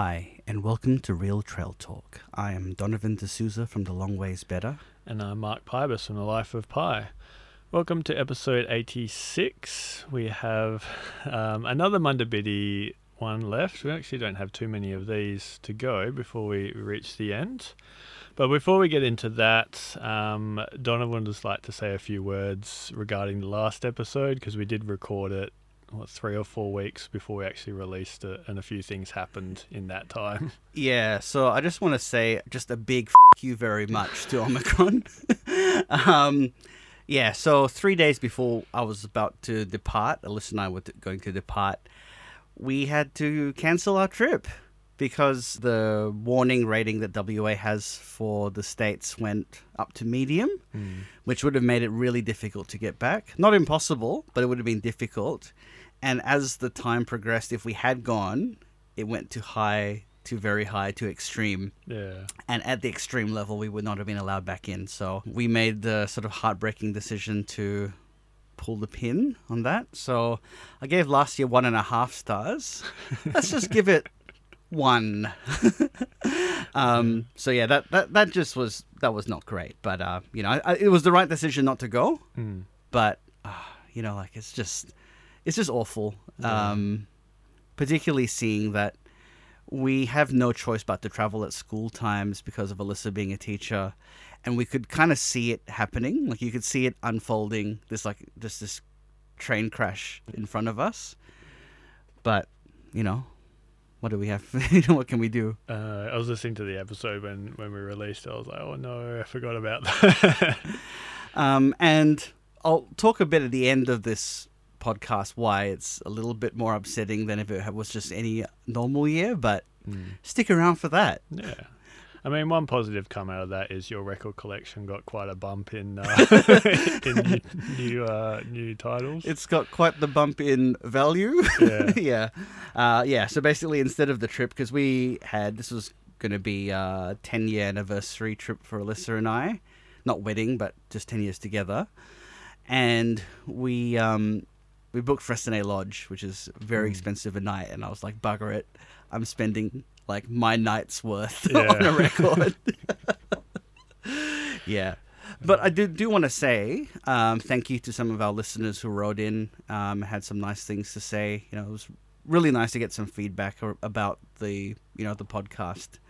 Hi, and welcome to Real Trail Talk. I am Donovan D'Souza from The Long Ways Better. And I'm Mark Pybus from The Life of Pi. Welcome to episode 86. We have um, another Munda Biddi one left. We actually don't have too many of these to go before we reach the end. But before we get into that, um, Donovan would just like to say a few words regarding the last episode because we did record it what three or four weeks before we actually released it, and a few things happened in that time. Yeah, so I just want to say just a big f- you very much to Omicron. um, yeah, so three days before I was about to depart, Alyssa and I were going to depart, we had to cancel our trip because the warning rating that WA has for the states went up to medium, mm. which would have made it really difficult to get back. Not impossible, but it would have been difficult. And as the time progressed, if we had gone, it went to high, to very high, to extreme. Yeah. And at the extreme level, we would not have been allowed back in. So we made the sort of heartbreaking decision to pull the pin on that. So I gave last year one and a half stars. Let's just give it one. um, so yeah, that, that that just was that was not great. But uh, you know, I, it was the right decision not to go. Mm. But uh, you know, like it's just it's just awful. Yeah. Um, particularly seeing that we have no choice but to travel at school times because of Alyssa being a teacher, and we could kind of see it happening. Like you could see it unfolding. This like just this train crash in front of us. But you know, what do we have? what can we do? Uh, I was listening to the episode when when we released it. I was like, oh no, I forgot about that. um, and I'll talk a bit at the end of this podcast why it's a little bit more upsetting than if it was just any normal year, but mm. stick around for that. Yeah. I mean, one positive come out of that is your record collection got quite a bump in uh, in new new, uh, new, titles. It's got quite the bump in value. Yeah, yeah, uh, yeah. So basically, instead of the trip, because we had this was going to be a ten year anniversary trip for Alyssa and I, not wedding, but just ten years together, and we um, we booked Freycinet Lodge, which is very mm. expensive a night, and I was like, bugger it, I'm spending like my night's worth yeah. on a record. yeah. But I do do want to say um, thank you to some of our listeners who wrote in, um, had some nice things to say. You know, it was really nice to get some feedback about the you know the podcast.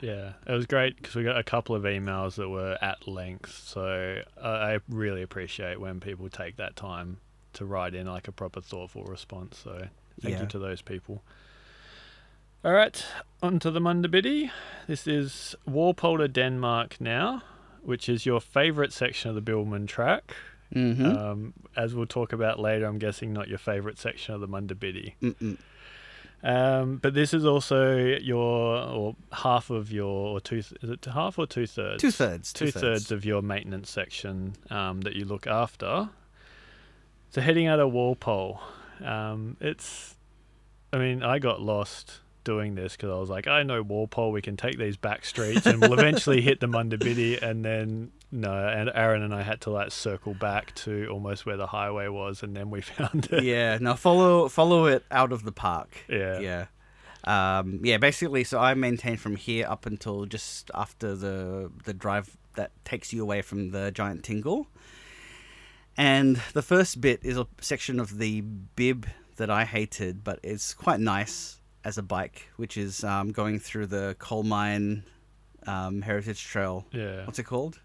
Yeah, it was great because we got a couple of emails that were at length. So I really appreciate when people take that time to write in like a proper thoughtful response. So thank yeah. you to those people. All right, on to the Munda Biddi. This is Walpole Denmark now, which is your favourite section of the Bibbulmun track. Mm-hmm. Um, as we'll talk about later, I'm guessing not your favourite section of the Munda Biddi. Um, but this is also your or half of your or two is it half or two thirds? Two thirds. Two, two thirds. thirds of your maintenance section um, that you look after. So heading out of Walpole, um, it's. I mean, I got lost doing this because I was like, I know Walpole, we can take these back streets and we'll eventually hit the Munda Biddi. And then, no, and Aaron and I had to like circle back to almost where the highway was and then we found it. Yeah, now follow follow it out of the park. Yeah. Yeah. Um, yeah, basically, so I maintain from here up until just after the the drive that takes you away from the giant tingle. And the first bit is a section of the bib that I hated, but it's quite nice as a bike, which is um, going through the coal mine um, heritage trail. Yeah. What's it called?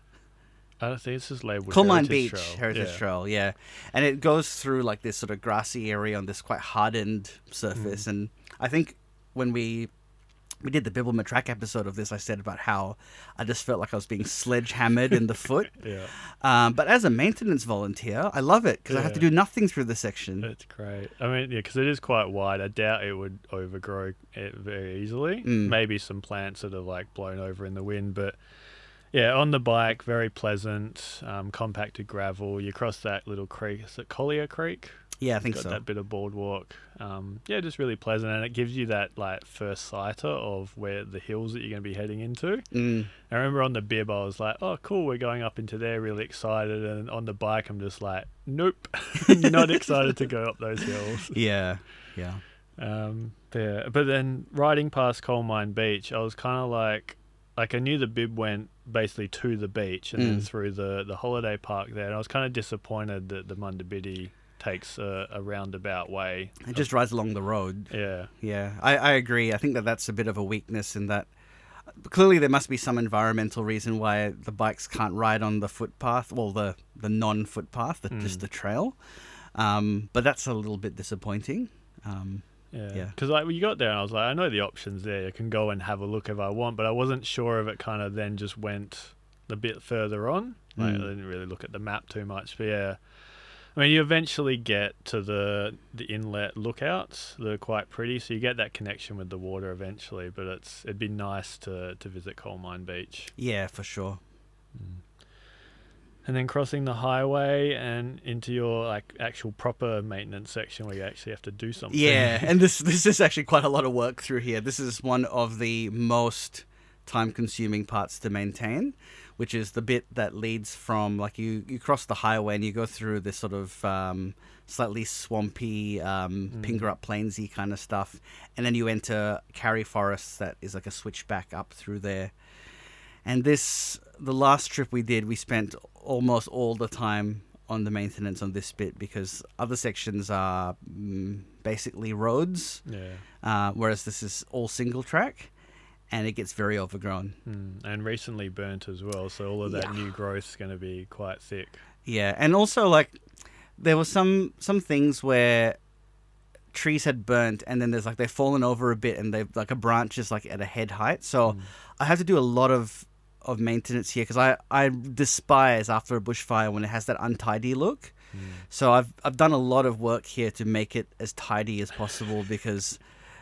I don't think it's just labeled Coal Mine Beach Trail. Heritage yeah. Trail, yeah. And it goes through like this sort of grassy area on this quite hardened surface. Mm. And I think when we we did the Bibbulmun track episode of this, I said about how I just felt like I was being sledgehammered in the foot. Yeah. Um, but as a maintenance volunteer, I love it because yeah. I have to do nothing through the section. It's great. I mean, yeah, because it is quite wide. I doubt it would overgrow it very easily. Mm. Maybe some plants that are like blown over in the wind, but yeah, on the bike, very pleasant, um, compacted gravel. You cross that little creek. Is it Collier Creek? Yeah, I think got so. That bit of boardwalk. Um, yeah, just really pleasant, and it gives you that like first sighter of where the hills that you're going to be heading into. Mm. I remember on the bib, I was like, "Oh, cool, we're going up into there." Really excited, and on the bike, I'm just like, "Nope, not excited to go up those hills." Yeah, yeah. Um, Yeah, but then riding past Coal Mine Beach, I was kind of like, like I knew the bib went basically to the beach and then Mm. through the the holiday park there, and I was kind of disappointed that the Munda Biddi takes a, a roundabout way. It just rides along the road. Yeah, Yeah, I, I agree. I think that that's a bit of a weakness in that clearly there must be some environmental reason why the bikes can't ride on the footpath, well, the, the non footpath, the, just Mm. the trail. Um, but that's a little bit disappointing. Um, yeah. Yeah. Because like we got there, and I was like, I know the options there. I can go and have a look if I want, but I wasn't sure if it kind of then just went a bit further on. Like, Mm. I didn't really look at the map too much, but yeah. I mean, you eventually get to the the inlet lookouts. They're quite pretty, so you get that connection with the water eventually. But it's it'd be nice to to visit Coal Mine Beach. yeah, for sure. Mm. And then crossing the highway and into your like actual proper maintenance section where you actually have to do something. Yeah, and this this is actually quite a lot of work through here. This is one of the most time consuming parts to maintain, which is the bit that leads from like you you cross the highway and you go through this sort of um, slightly swampy um, Mm. Pingerup Plainsy kind of stuff, and then you enter Karri Forest that is like a switchback up through there. And this the last trip we did, we spent almost all the time on the maintenance on this bit because other sections are mm, basically roads, Yeah. uh, whereas this is all single track, and it gets very overgrown. Mm. And recently burnt as well, so all of that Yeah. new is going to be quite thick. Yeah, and also like there were some some things where trees had burnt, and then there's like they've fallen over a bit, and they've like a branch is like at a head height, so Mm. I have to do a lot of of maintenance here because I I despise after a bushfire when it has that untidy look. Mm. So I've I've done a lot of work here to make it as tidy as possible because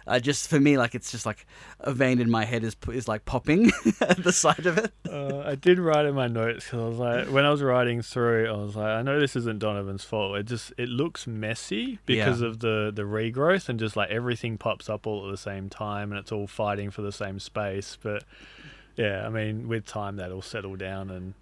uh, just for me like it's just like a vein in my head is is like popping at the side of it. Uh, I did write in my notes because I was like, when I was writing through, I was like, I know this isn't Donovan's fault. It just it looks messy because Yeah. of the the regrowth and just like everything pops up all at the same time and it's all fighting for the same space. But yeah, I mean, with time that'll settle down and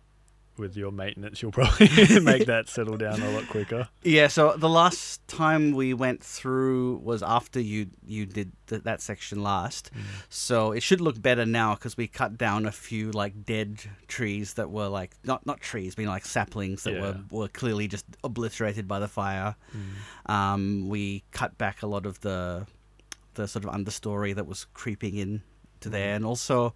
with your maintenance, you'll probably make that settle down a lot quicker. Yeah. So the last time we went through was after you you did th- that section last. So it should look better now because we cut down a few like dead trees that were like not not trees, being like saplings that were Yeah. were clearly just obliterated by the fire. Mm. Um, we cut back a lot of the the sort of understory that was creeping in to there, and also,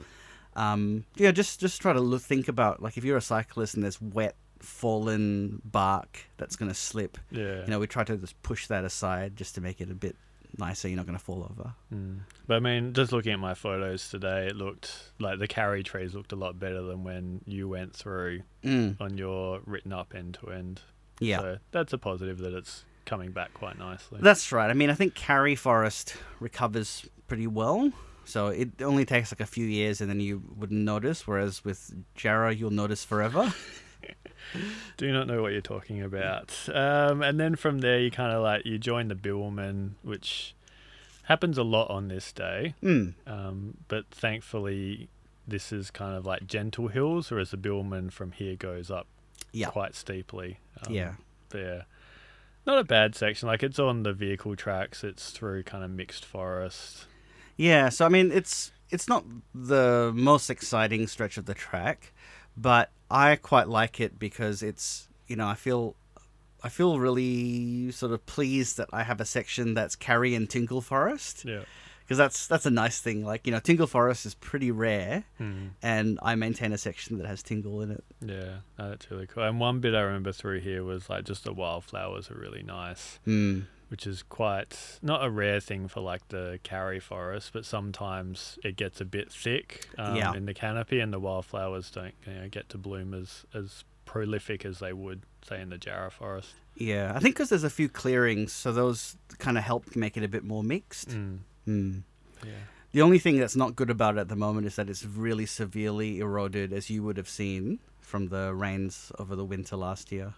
um, yeah, just just try to look, think about like if you're a cyclist and there's wet, fallen bark that's gonna slip. Yeah. You know, we try to just push that aside just to make it a bit nicer. You're not gonna fall over. Mm. But I mean, just looking at my photos today, it looked like the karri trees looked a lot better than when you went through Mm, on your written up end to end. yeah. So that's a positive that it's coming back quite nicely. That's right. I mean, I think Karri Forest recovers pretty well. So it only takes like a few years and then you wouldn't notice. Whereas with Jarrah, you'll notice forever. Do not know what you're talking about. Um, and then from there, you kind of like you join the Bibbulmun, which happens a lot on this day. Mm. Um, but thankfully, this is kind of like gentle hills, whereas the Bibbulmun from here goes up Yeah. quite steeply. Um, yeah. There. not a bad section. Like it's on the vehicle tracks. It's through kind of mixed forest. Yeah. So I mean, it's it's not the most exciting stretch of the track, but I quite like it because it's you know I feel I feel really sort of pleased that I have a section that's Karri and Tingle Forest Yeah. because that's that's a nice thing. Like you know, Tingle Forest is pretty rare, Mm. and I maintain a section that has Tingle in it. Yeah, no, that's really cool. And one bit I remember through here was like just the wildflowers are really nice, Hmm. Which is quite not a rare thing for like the karri forest, but sometimes it gets a bit thick um, Yeah. in the canopy, and the wildflowers don't you know, get to bloom as as prolific as they would say in the Jarrah forest. Yeah, I think because there's a few clearings, so those kind of help make it a bit more mixed. Mm. Hmm. Yeah. The only thing that's not good about it at the moment is that it's really severely eroded, as you would have seen from the rains over the winter last year.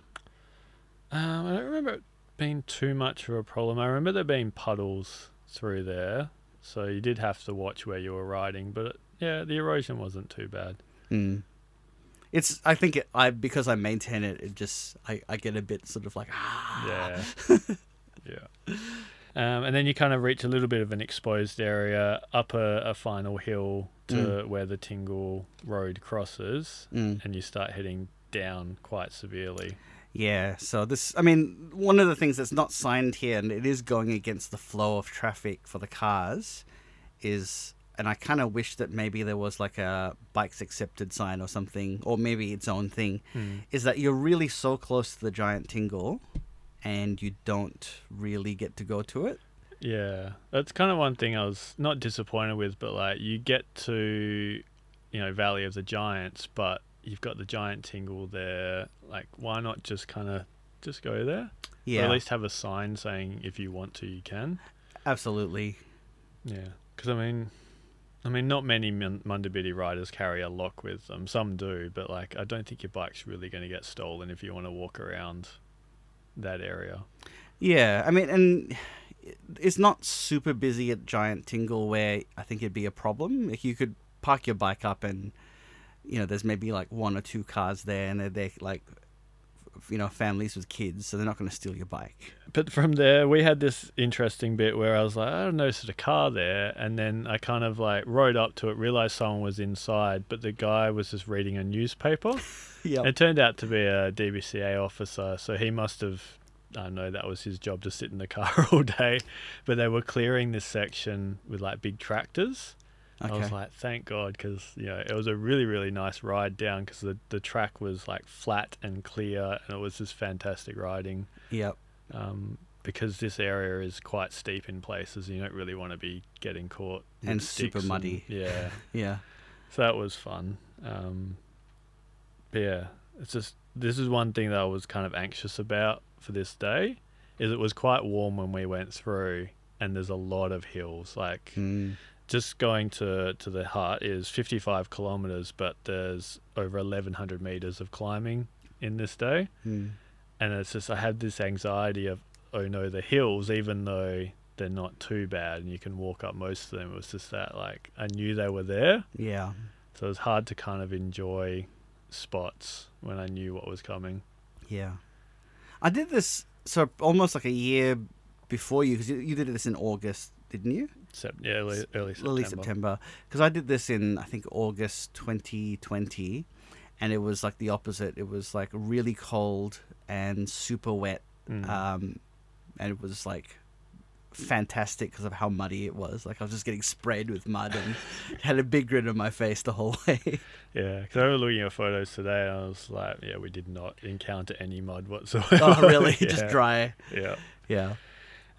Um, I don't remember being too much of a problem. I remember there being puddles through there, so you did have to watch where you were riding. But yeah, the erosion wasn't too bad. Hmm. It's. I think it, I because I maintain it. It just I, I get a bit sort of like ah. Yeah, yeah. Um, and then you kind of reach a little bit of an exposed area up a, a final hill to where the Tingle Road crosses, Mm. and you start heading down quite severely. Yeah, so this, I mean, one of the things that's not signed here, and it is going against the flow of traffic for the cars, is, and I kind of wish that maybe there was like a bikes accepted sign or something, or maybe its own thing, hmm. is that you're really so close to the giant tingle and you don't really get to go to it. Yeah, that's kind of one thing I was not disappointed with, but like you get to, you know, Valley of the Giants, but you've got the giant tingle there. Like, why not just kind of just go there? Or Yeah, at least have a sign saying if you want to, you can. absolutely. Yeah, because I mean, I mean, not many Mun- Munda Biddi riders carry a lock with them. Some do, but like, I don't think your bike's really going to get stolen if you want to walk around that area. Yeah, I mean, and it's not super busy at Giant Tingle where I think it'd be a problem. Like you could park your bike up and, you know, there's maybe like one or two cars there and they're, they're like, you know, families with kids, so they're not going to steal your bike. But from there, we had this interesting bit where I was like, I don't notice a car there, and then I kind of like rode up to it, realized someone was inside, but the guy was just reading a newspaper. Yeah. It turned out to be a DBCA officer, so he must have. I know that was his job to sit in the car all day, but they were clearing this section with like big tractors. I was like, thank God, because you know it was a really really nice ride down because the the track was like flat and clear, and it was just fantastic riding Yep. um, because this area is quite steep in places. You don't really want to be getting caught And super muddy. yeah, Yeah. so that was fun. Um, but yeah, it's just this is one thing that I was kind of anxious about for this day. Is it was quite warm when we went through, and there's a lot of hills. Like Mm. Just going to to the hut is 55 kilometers, but there's over 1100 meters of climbing in this day Mm. and it's just I had this anxiety of oh no the hills even though they're not too bad and you can walk up most of them it was just that like I knew they were there Yeah. so it was hard to kind of enjoy spots when I knew what was coming Yeah. I did this so almost like a year before you because you, you did this in August, didn't you? Sep- yeah, early, early September. early September because I did this in I think August 2020, and it was like the opposite. It was like really cold and super wet, Mm. um, and it was like fantastic because of how muddy it was. Like I was just getting sprayed with mud and had a big grin on my face the whole way. yeah, because I was looking at photos today and I was like, yeah, we did not encounter any mud whatsoever. oh really? yeah. Just dry. Yeah. Yeah.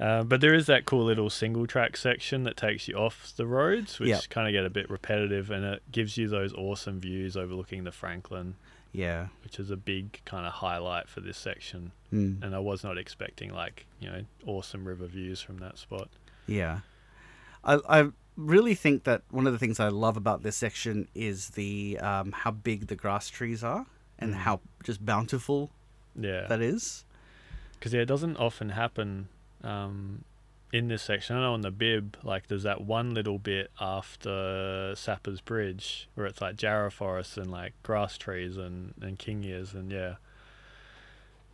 Uh, but there is that cool little single track section that takes you off the roads, which Yep. kind of get a bit repetitive, and it gives you those awesome views overlooking the Frankland, Yeah. which is a big kind of highlight for this section. Mm. And I was not expecting like you know awesome river views from that spot. Yeah. I I really think that one of the things I love about this section is the um, how big the grass trees are and Mm. how just bountiful Yeah, that is. because yeah, it doesn't often happen um, in this section. I know on the bib, like there's that one little bit after Sapper's Bridge where it's like Jarrah forest and like grass trees and and kingias and yeah,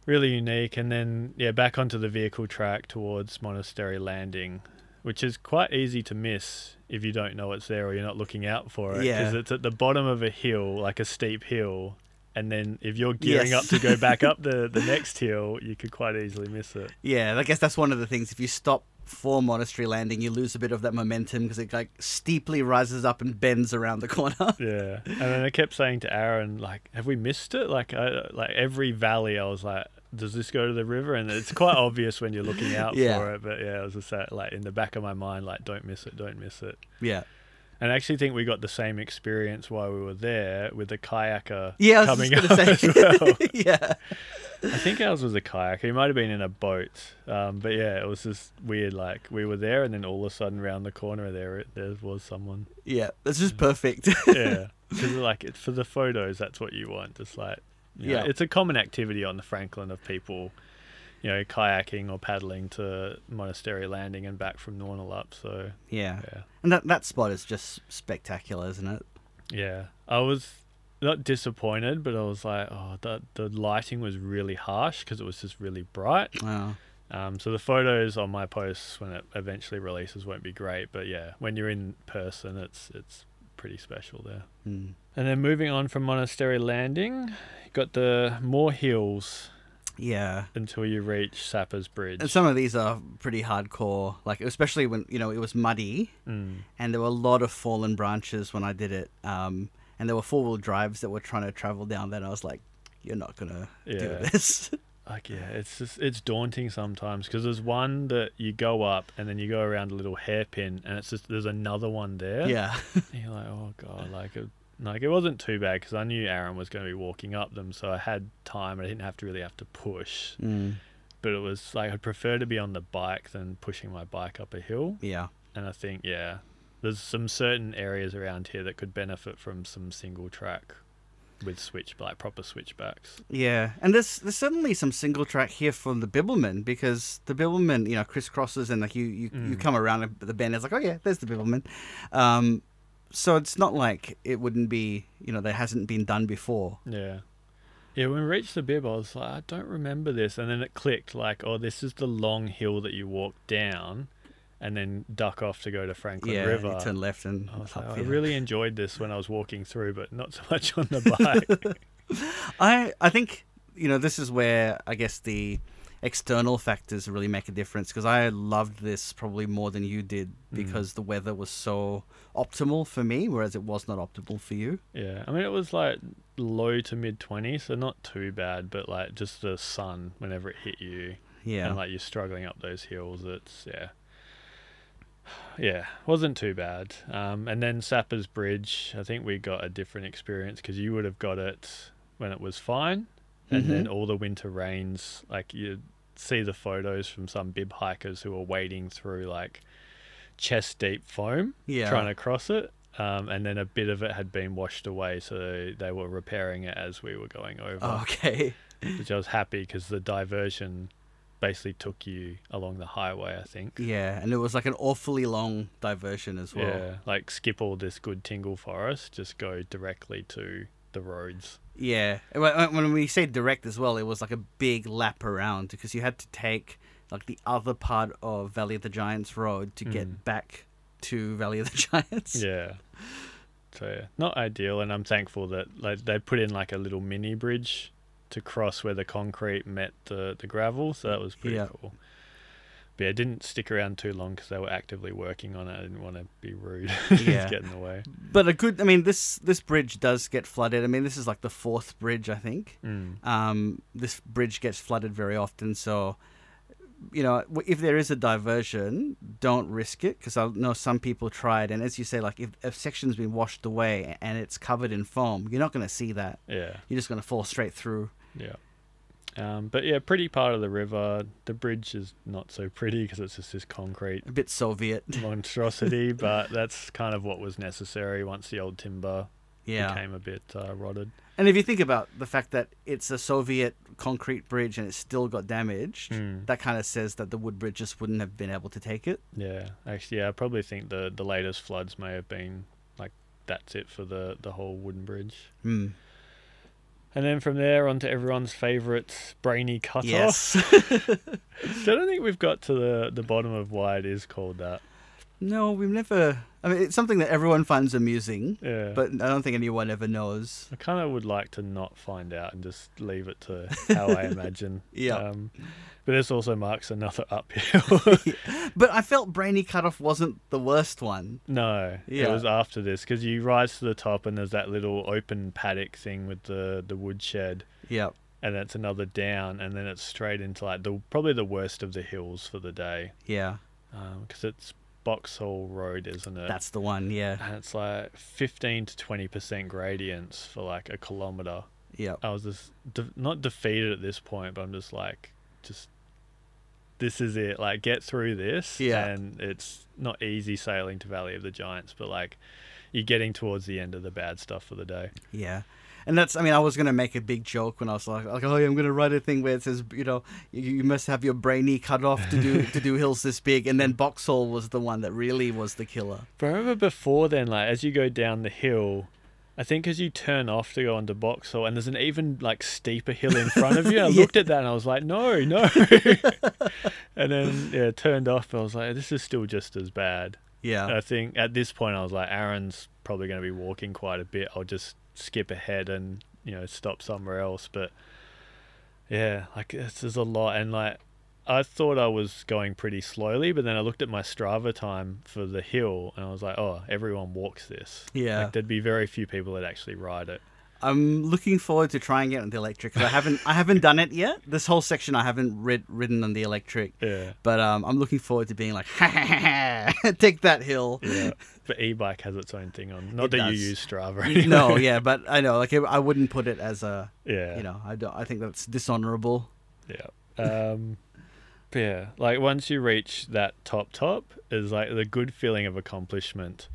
really unique. And then yeah, back onto the vehicle track towards Monastery Landing, which is quite easy to miss if you don't know it's there or you're not looking out for it because Yeah. it's at the bottom of a hill, like a steep hill. And then if you're gearing Yes. up to go back up the, the next hill, you could quite easily miss it. Yeah, I guess that's one of the things. If you stop for Monastery Landing, you lose a bit of that momentum because it like steeply rises up and bends around the corner. Yeah, and then I kept saying to Aaron, like, "Have we missed it?" Like, I, like every valley, I was like, "Does this go to the river?" And it's quite obvious when you're looking out Yeah. for it. But yeah, it was just that, like in the back of my mind, like, "Don't miss it, don't miss it." yeah. And I actually think we got the same experience while we were there with the kayaker Yeah, coming up as well. yeah. I think ours was a kayak. He might have been in a boat. Um, but yeah, it was just weird. Like we were there, and then all of a sudden, around the corner there, it, there was someone. Yeah. That's just perfect. yeah, because like it, for the photos, that's what you want. Just like know, Yeah. it's a common activity on the Frankland of people, you know, kayaking or paddling to Monastery Landing and back from Nornalup. So yeah. yeah, And that that spot is just spectacular, isn't it? yeah, I was not disappointed, but I was like, oh, the the lighting was really harsh because it was just really bright. Wow. Um, so the photos on my posts when it eventually releases won't be great, but yeah, when you're in person, it's it's pretty special there. Mm. And then moving on from Monastery Landing, got the more hills Yeah. until you reach Sapper's Bridge. And some of these are pretty hardcore, like especially when you know it was muddy Mm. and there were a lot of fallen branches when I did it. Um, and there were four wheel drives that were trying to travel down there. And I was like, "You're not gonna do Yeah. this." Like yeah, it's just it's daunting sometimes because there's one that you go up and then you go around a little hairpin and it's just there's another one there. yeah. And you're like, oh god, like it, like it wasn't too bad because I knew Aaron was going to be walking up them, so I had time. And I didn't have to really have to push. Mm. But it was like I'd prefer to be on the bike than pushing my bike up a hill. Yeah. And I think yeah, there's some certain areas around here that could benefit from some single track with switch like proper switchbacks. Yeah, and there's there's certainly some single track here for the Bibbulmun because the Bibbulmun, you know, crisscrosses and like you you, you Mm. come around the bend, it's like, oh yeah, there's the Bibbulmun. Um, so it's not like it wouldn't be, you know, that hasn't been done before. Yeah. Yeah, when we reached the bib, I was like, I don't remember this. And then it clicked, like, oh, this is the long hill that you walk down and then duck off to go to Frankland yeah, River. you turn left and I like, I really enjoyed this when I was walking through, but not so much on the bike. I I think you know this is where I guess the external factors really make a difference because I loved this probably more than you did Mm. because the weather was so optimal for me, whereas it was not optimal for you. yeah. I mean, it was like low to mid 20s, so not too bad, but like just the sun whenever it hit you Yeah, and like you're struggling up those hills, it's, yeah. Yeah, wasn't too bad. Um, and then Sapper's Bridge, I think we got a different experience because you would have got it when it was fine, and Mhm. then all the winter rains, like you see the photos from some bib hikers who were wading through like chest deep foam yeah, trying to cross it. Um, and then a bit of it had been washed away, so they were repairing it as we were going over, Oh, okay. which I was happy because the diversion basically took you along the highway, I think. Yeah, and it was like an awfully long diversion as well. Yeah, like skip all this good tingle forest, just go directly to the roads. Yeah. When when we say direct as well, it was like a big lap around because you had to take like the other part of Valley of the Giants road to get Mm. back to Valley of the Giants. Yeah. So yeah, not ideal, and I'm thankful that like they put in like a little mini bridge to cross where the concrete met the the gravel, so that was pretty Yeah. cool. But yeah, it didn't stick around too long because they were actively working on it. I didn't want to be rude, Yeah. get in the way. But a good, I mean, this this bridge does get flooded. I mean, this is like the fourth bridge, I think. Mm. Um, this bridge gets flooded very often, so you know, if there is a diversion, don't risk it because I know some people tried. And as you say, like if a section's been washed away and it's covered in foam, you're not going to see that. Yeah, You're just going to fall straight through. yeah. Um, but yeah, pretty part of the river. The bridge is not so pretty because it's just this concrete A bit Soviet. monstrosity, but that's kind of what was necessary once the old timber Yeah. became a bit uh, rotted. And if you think about the fact that it's a Soviet concrete bridge and it still got damaged, Mm. that kind of says that the wood bridge just wouldn't have been able to take it. Yeah, actually, yeah, I probably think the the latest floods may have been like that's it for the the whole wooden bridge. Hmm. And then from there on to everyone's favourite brainy cutoff. Yes. So I don't think we've got to the the bottom of why it is called that. no, we've never. I mean, it's something that everyone finds amusing, Yeah, but I don't think anyone ever knows. I kind of would like to not find out and just leave it to how I imagine. Yeah. Um, but this also marks another uphill. But I felt Brainy Cutoff wasn't the worst one. no, Yeah. it was after this because you rise to the top and there's that little open paddock thing with the the woodshed. Yep. and that's another down, and then it's straight into like the probably the worst of the hills for the day Yeah. Um, because it's Boxhall Road, isn't it? That's the one. Yeah. and it's like fifteen to twenty percent gradients for like a kilometer. Yeah. I was just de- not defeated at this point, but I'm just like, just this is it. Like get through this, Yeah. and it's not easy sailing to Valley of the Giants, but like you're getting towards the end of the bad stuff for the day. Yeah. And that's, I mean, I was going to make a big joke when I was like, like oh, yeah, I'm going to write a thing where it says, you know, you, you must have your brainy cut off to do to do hills this big. And then Boxhall was the one that really was the killer. But I remember before then, like as you go down the hill, I think as you turn off to go onto Boxall, and there's an even like steeper hill in front of you. I Yeah. looked at that and I was like, no, no. and then yeah, turned off. I was like, this is still just as bad. Yeah. I think at this point I was like, Aaron's probably going to be walking quite a bit. I'll just skip ahead and you know stop somewhere else. But yeah, like this is a lot, and like I thought I was going pretty slowly, but then I looked at my Strava time for the hill, and I was like, oh, everyone walks this. Yeah. like, there'd be very few people that actually ride it. I'm looking forward to trying it on the electric I haven't I haven't done it yet. This whole section I haven't rid, ridden on the electric, Yeah, but um, I'm looking forward to being like, ha ha ha, take that hill. yeah. but e-bike has its own thing on. Not It that you use Strava. Anyway. no, yeah, but I know, like, I wouldn't put it as a, Yeah. you know, I don't. I think that's dishonorable. Yeah. Um, yeah, like once you reach that top top, is like the good feeling of accomplishment,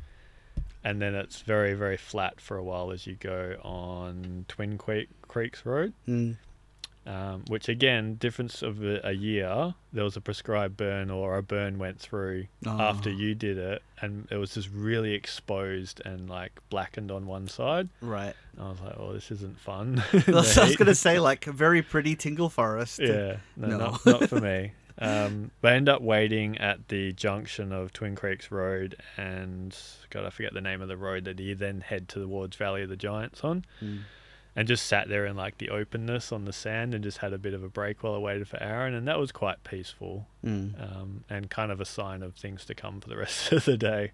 and then it's very very flat for a while as you go on Twin Creek Creeks Road. Mm. Um, which again, difference of a, a year, there was a prescribed burn or a burn went through after Oh. you did it, and it was just really exposed and like blackened on one side. Right. And I was like, "Oh, this isn't fun." I was, was gonna say like a very pretty Tingle Forest. Yeah, no, No. Not, not for me. Um, but I end up waiting at the junction of Twin Creeks Road and God, I forget the name of the road that you then head towards Valley of the Giants on, Mm. and just sat there in like the openness on the sand and just had a bit of a break while I waited for Aaron, and that was quite peaceful Mm. um, and kind of a sign of things to come for the rest of the day.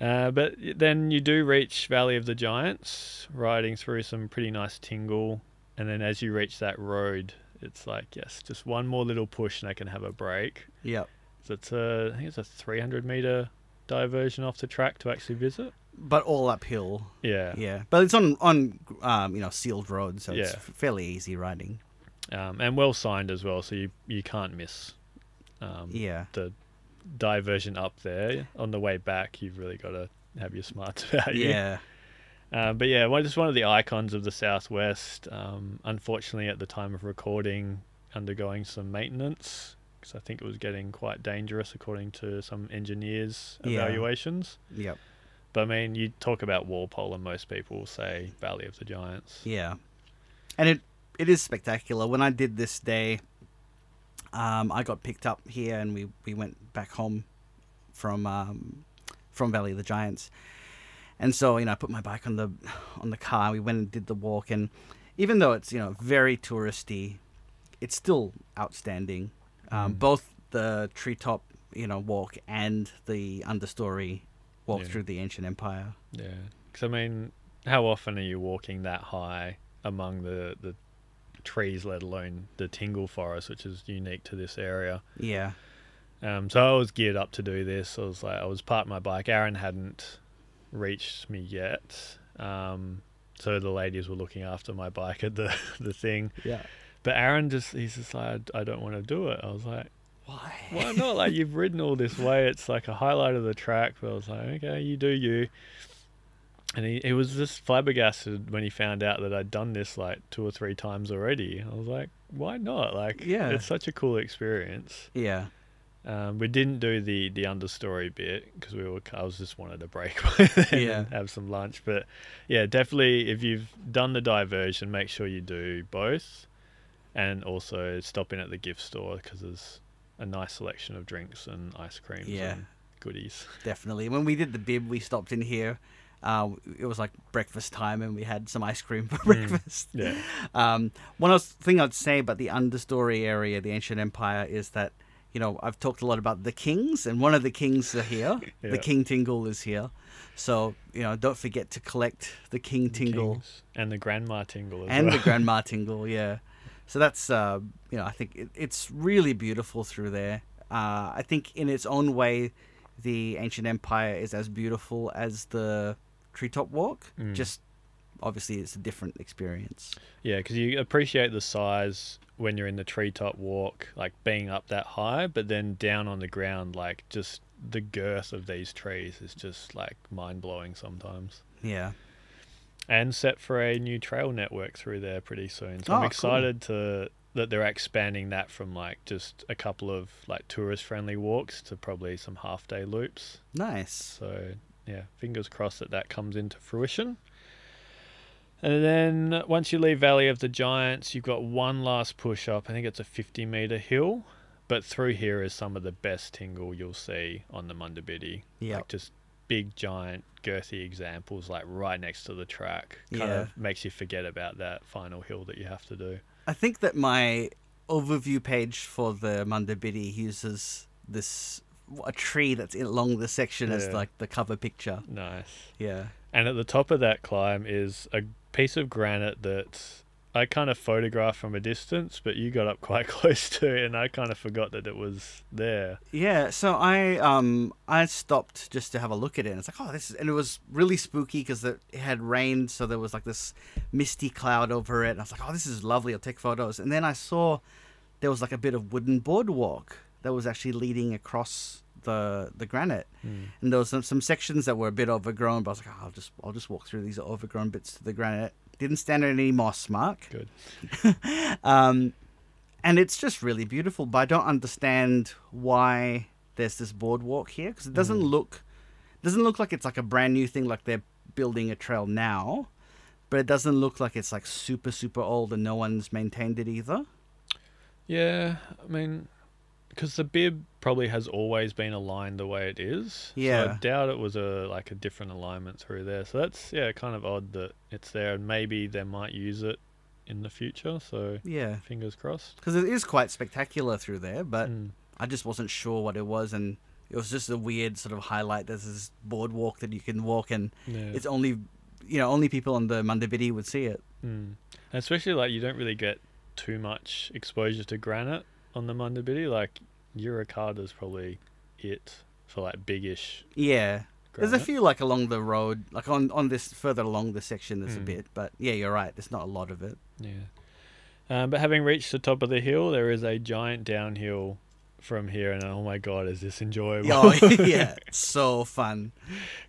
Uh, but then you do reach Valley of the Giants, riding through some pretty nice tingle, and then as you reach that road, it's like yes, just one more little push and I can have a break. Yep. So it's a, I think it's a 300 meter diversion off the track to actually visit. But all uphill. Yeah, Yeah. But it's on on um, you know sealed road, so it's fairly easy riding. um, and well signed as well, so you you can't miss. Um, Yeah. the diversion up there. On the way back, you've really got to have your smarts about you. Yeah. Uh, but yeah, one, just one of the icons of the Southwest. Um, unfortunately, at the time of recording, undergoing some maintenance because I think it was getting quite dangerous according to some engineers' Yeah. evaluations. Yep. But I mean, you talk about Walpole, and most people will say Valley of the Giants. Yeah. And it it is spectacular. When I did this day, um, I got picked up here and we, we went back home from um, from Valley of the Giants. And so, you know, I put my bike on the on the car, we went and did the walk and even though it's, you know, very touristy, it's still outstanding. Um, Mm. both the treetop, you know, walk and the understory walk Yeah. through the ancient empire. Yeah, because I mean, how often are you walking that high among the the trees, let alone the Tingle Forest, which is unique to this area? Yeah. Um, so I was geared up to do this. I was like, I was parked my bike. Aaron hadn't reached me yet, um, so the ladies were looking after my bike at the the thing. Yeah. But Aaron just he's just like, I don't want to do it. I was like, Why? why not? Like you've ridden all this way. It's like a highlight of the track. But I was like, okay, you do you. And he, he was just flabbergasted when he found out that I'd done this like two or three times already. I was like, why not? Like, Yeah. it's such a cool experience. Yeah. Um, we didn't do the the understory bit because we were. I was just wanted a break Yeah. and have some lunch. But yeah, definitely if you've done the diversion, make sure you do both, and also stop in at the gift store because there's a nice selection of drinks and ice creams Yeah. and goodies. Definitely. When we did the bib, we stopped in here. Uh, it was like breakfast time, and we had some ice cream for breakfast. Yeah, Um, one else thing I'd say about the understory area, the ancient empire, is that you know I've talked a lot about the kings, and one of the kings are here. Yeah. The King Tingle is here, so you know don't forget to collect the King Tingle Kings and the grandma tingle as and well. the Grandma Tingle. Yeah, so that's uh, you know I think it, it's really beautiful through there. Uh, I think in its own way, the ancient empire is as beautiful as the treetop walk. Mm. Just obviously it's a different experience. Yeah, because you appreciate the size when you're in the treetop walk, like being up that high, but then down on the ground, like just the girth of these trees is just like mind blowing sometimes. Yeah. And set for a new trail network through there pretty soon. So Oh, I'm cool. excited to that they're expanding that from like just a couple of like tourist friendly walks to probably some half day loops. Nice. So yeah, fingers crossed that that comes into fruition. And then once you leave Valley of the Giants, you've got one last push up. I think it's a 50 meter hill. But through here is some of the best tingle you'll see on the Munda Biddi. Yeah. Like just big, giant, girthy examples, like right next to the track. Kind Yeah. of makes you forget about that final hill that you have to do. I think that my overview page for the Munda Biddi uses this a tree that's along the section as Yeah. like the cover picture. Nice. Yeah. And at the top of that climb is a piece of granite that I kind of photographed from a distance, but you got up quite close to it, and I kind of forgot that it was there. Yeah, so I um I stopped just to have a look at it. And it's like, oh, this is, and it was really spooky because it had rained, so there was like this misty cloud over it. And I was like, oh, this is lovely. I'll take photos. And then I saw there was like a bit of wooden boardwalk that was actually leading across the the granite, and there was some, some sections that were a bit overgrown. But I was like, oh, I'll just I'll just walk through these overgrown bits to the granite. Didn't stand on any moss, Mark. Good. Um, and it's just really beautiful. But I don't understand why there's this boardwalk here because it doesn't Mm. look doesn't look like it's like a brand new thing. Like they're building a trail now, but it doesn't look like it's like super super old and no one's maintained it either. Yeah, I mean, because the bib probably has always been aligned the way it is. So Yeah. I doubt it was a like a different alignment through there. So that's yeah, kind of odd that it's there, and maybe they might use it in the future. So Yeah, fingers crossed. because it is quite spectacular through there, but Mm. I just wasn't sure what it was, and it was just a weird sort of highlight. There's this boardwalk that you can walk, and Yeah. it's only you know only people on the Munda Biddi would see it. Mm. And especially like you don't really get too much exposure to granite on the Munda Biddi. Like Uricada's probably it for like biggish Yeah. There's granite. a few like along the road, like on on this further along the section. There's a Mm. bit, but yeah, you're right. There's not a lot of it. Yeah. Um, but having reached the top of the hill, there is a giant downhill from here, and oh my god, is this enjoyable? Oh yeah, so fun.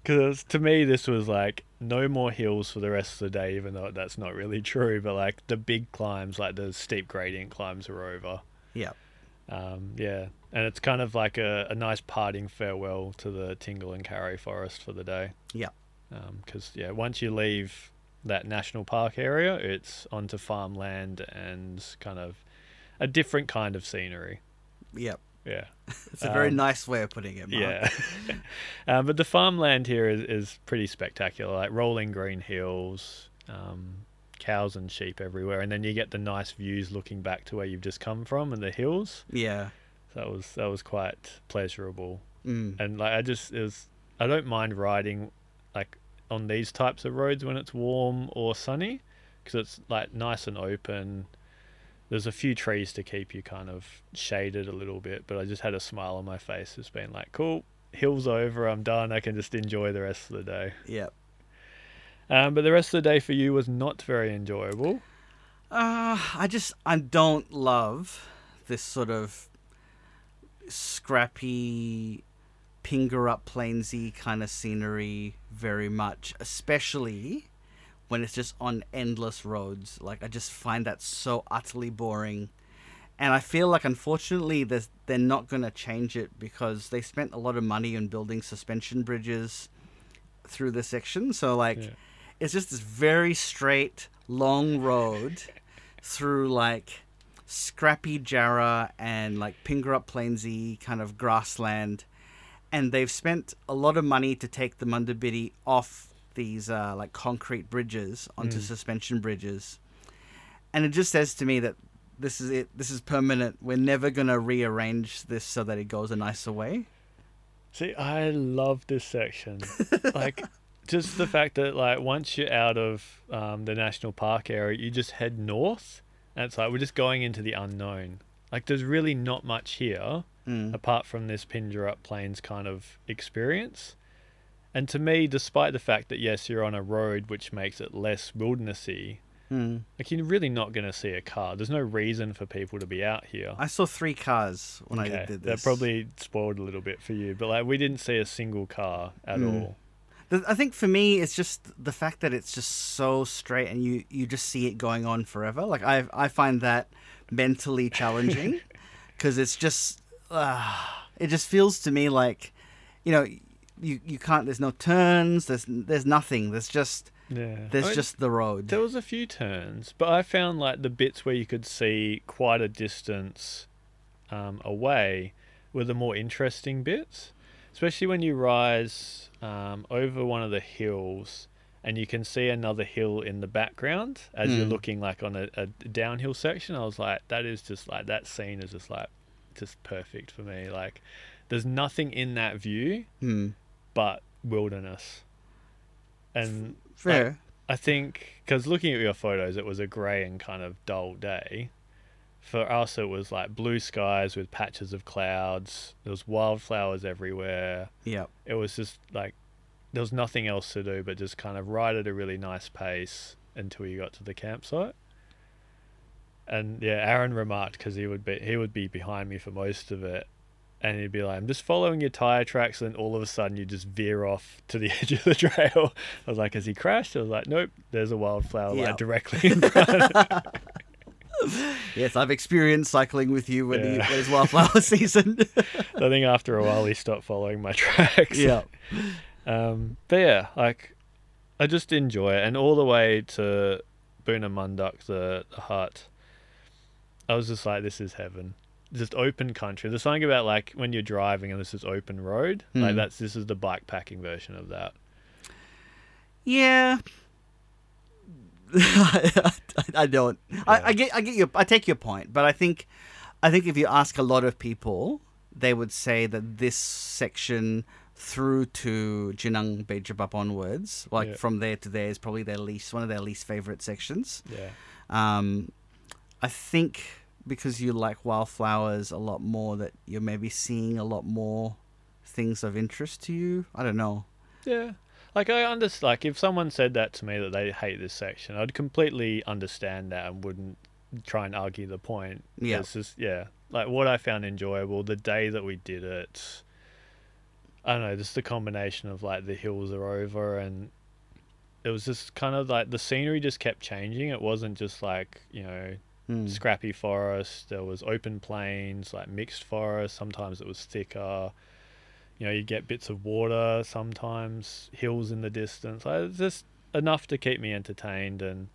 Because to me, this was like no more hills for the rest of the day, even though that's not really true. But like the big climbs, like the steep gradient climbs, are over. Yeah. Um, yeah, and it's kind of like a, a nice parting farewell to the Tingle and Karri Forest for the day. Yeah. Because yeah, once you leave that national park area, it's onto farmland and kind of a different kind of scenery. Yep. Yeah. It's a very Um, nice way of putting it. Mark. Yeah. um, but the farmland here is, is pretty spectacular, like rolling green hills, um, cows and sheep everywhere, and then you get the nice views looking back to where you've just come from and the hills. Yeah. That was that was quite pleasurable, Mm. and like I just it was I don't mind riding like on these types of roads when it's warm or sunny because it's like nice and open. There's a few trees to keep you kind of shaded a little bit, but I just had a smile on my face, just being like, "Cool, hill's over. I'm done. I can just enjoy the rest of the day." Yep. Um, but the rest of the day for you was not very enjoyable. Uh, I just I don't love this sort of scrappy Pingerup Plainsy kind of scenery very much, especially when it's just on endless roads. Like I just find that so utterly boring. And I feel like unfortunately there's, they're not going to change it because they spent a lot of money on building suspension bridges through the section. So like Yeah. It's just this very straight, long road through like scrappy Jarrah and like Pingerup Plainsy kind of grassland. And they've spent a lot of money to take the Munda Biddi off these uh, like concrete bridges onto Mm. suspension bridges. And it just says to me that this is it. This is permanent. We're never gonna rearrange this so that it goes a nicer way. See, I love this section. like, just the fact that like once you're out of um, the national park area, you just head north, and it's like we're just going into the unknown. Like, there's really not much here Mm. apart from this Pingerup Plains kind of experience. And to me, despite the fact that yes, you're on a road which makes it less wildernessy, Mm. like you're really not going to see a car. There's no reason for people to be out here. I saw three cars when I Okay, did that this. probably spoiled a little bit for you, but like we didn't see a single car at Mm. all. I think for me, it's just the fact that it's just so straight, and you you just see it going on forever. Like I I find that mentally challenging because it's just uh, it just feels to me like you know you you can't. There's no turns. There's there's nothing. There's just Yeah. There's I mean, just the road. There was a few turns, but I found like the bits where you could see quite a distance um, away were the more interesting bits, especially when you rise um, over one of the hills and you can see another hill in the background as you're Mm. looking like on a, a downhill section. I was like, that is just like that scene is just like just perfect for me. Like, there's nothing in that view Hmm. but wilderness, and Fair. I think because looking at your photos, it was a grey and kind of dull day. For us, it was like blue skies with patches of clouds. There was wildflowers everywhere. Yep. It was just like there was nothing else to do but just kind of ride at a really nice pace until you got to the campsite. And yeah, Aaron remarked because he would be he would be behind me for most of it, and he'd be like, "I'm just following your tire tracks," and then all of a sudden you just veer off to the edge of the trail. I was like, "Has he crashed?" I was like, "Nope, there's a wildflower Yeah. like directly in front." Yes, I've experienced cycling with you when, Yeah. when it's wildflower season. I think after a while he stopped following my tracks. yeah. Um, but yeah, like I just enjoy it, and all the way to Booner Mundak, the, the hut, I was just like, this is heaven. Just open country. There's something about like when you're driving and this is open road. Like Hmm. that's this is the bike packing version of that. Yeah. I, I don't. I, I get. I get your. I take your point, but I think, I think if you ask a lot of people, they would say that this section through to Jinung Beigabup onwards, like Yeah. from there to there, is probably their least one of their least favorite sections. Yeah. Um, I think because you like wildflowers a lot more, that you're maybe seeing a lot more things of interest to you. I don't know. Yeah. Like I understand. Like if someone said that to me that they hate this section, I'd completely understand that and wouldn't try and argue the point. Yeah. It's just yeah. Like what I found enjoyable the day that we did it. I don't know, just the combination of like the hills are over and it was just kind of like the scenery just kept changing. It wasn't just like you know Hmm. scrappy forest. There was open plains, like mixed forest. Sometimes it was thicker. You know, you get bits of water. Sometimes hills in the distance. Like, it's just enough to keep me entertained. And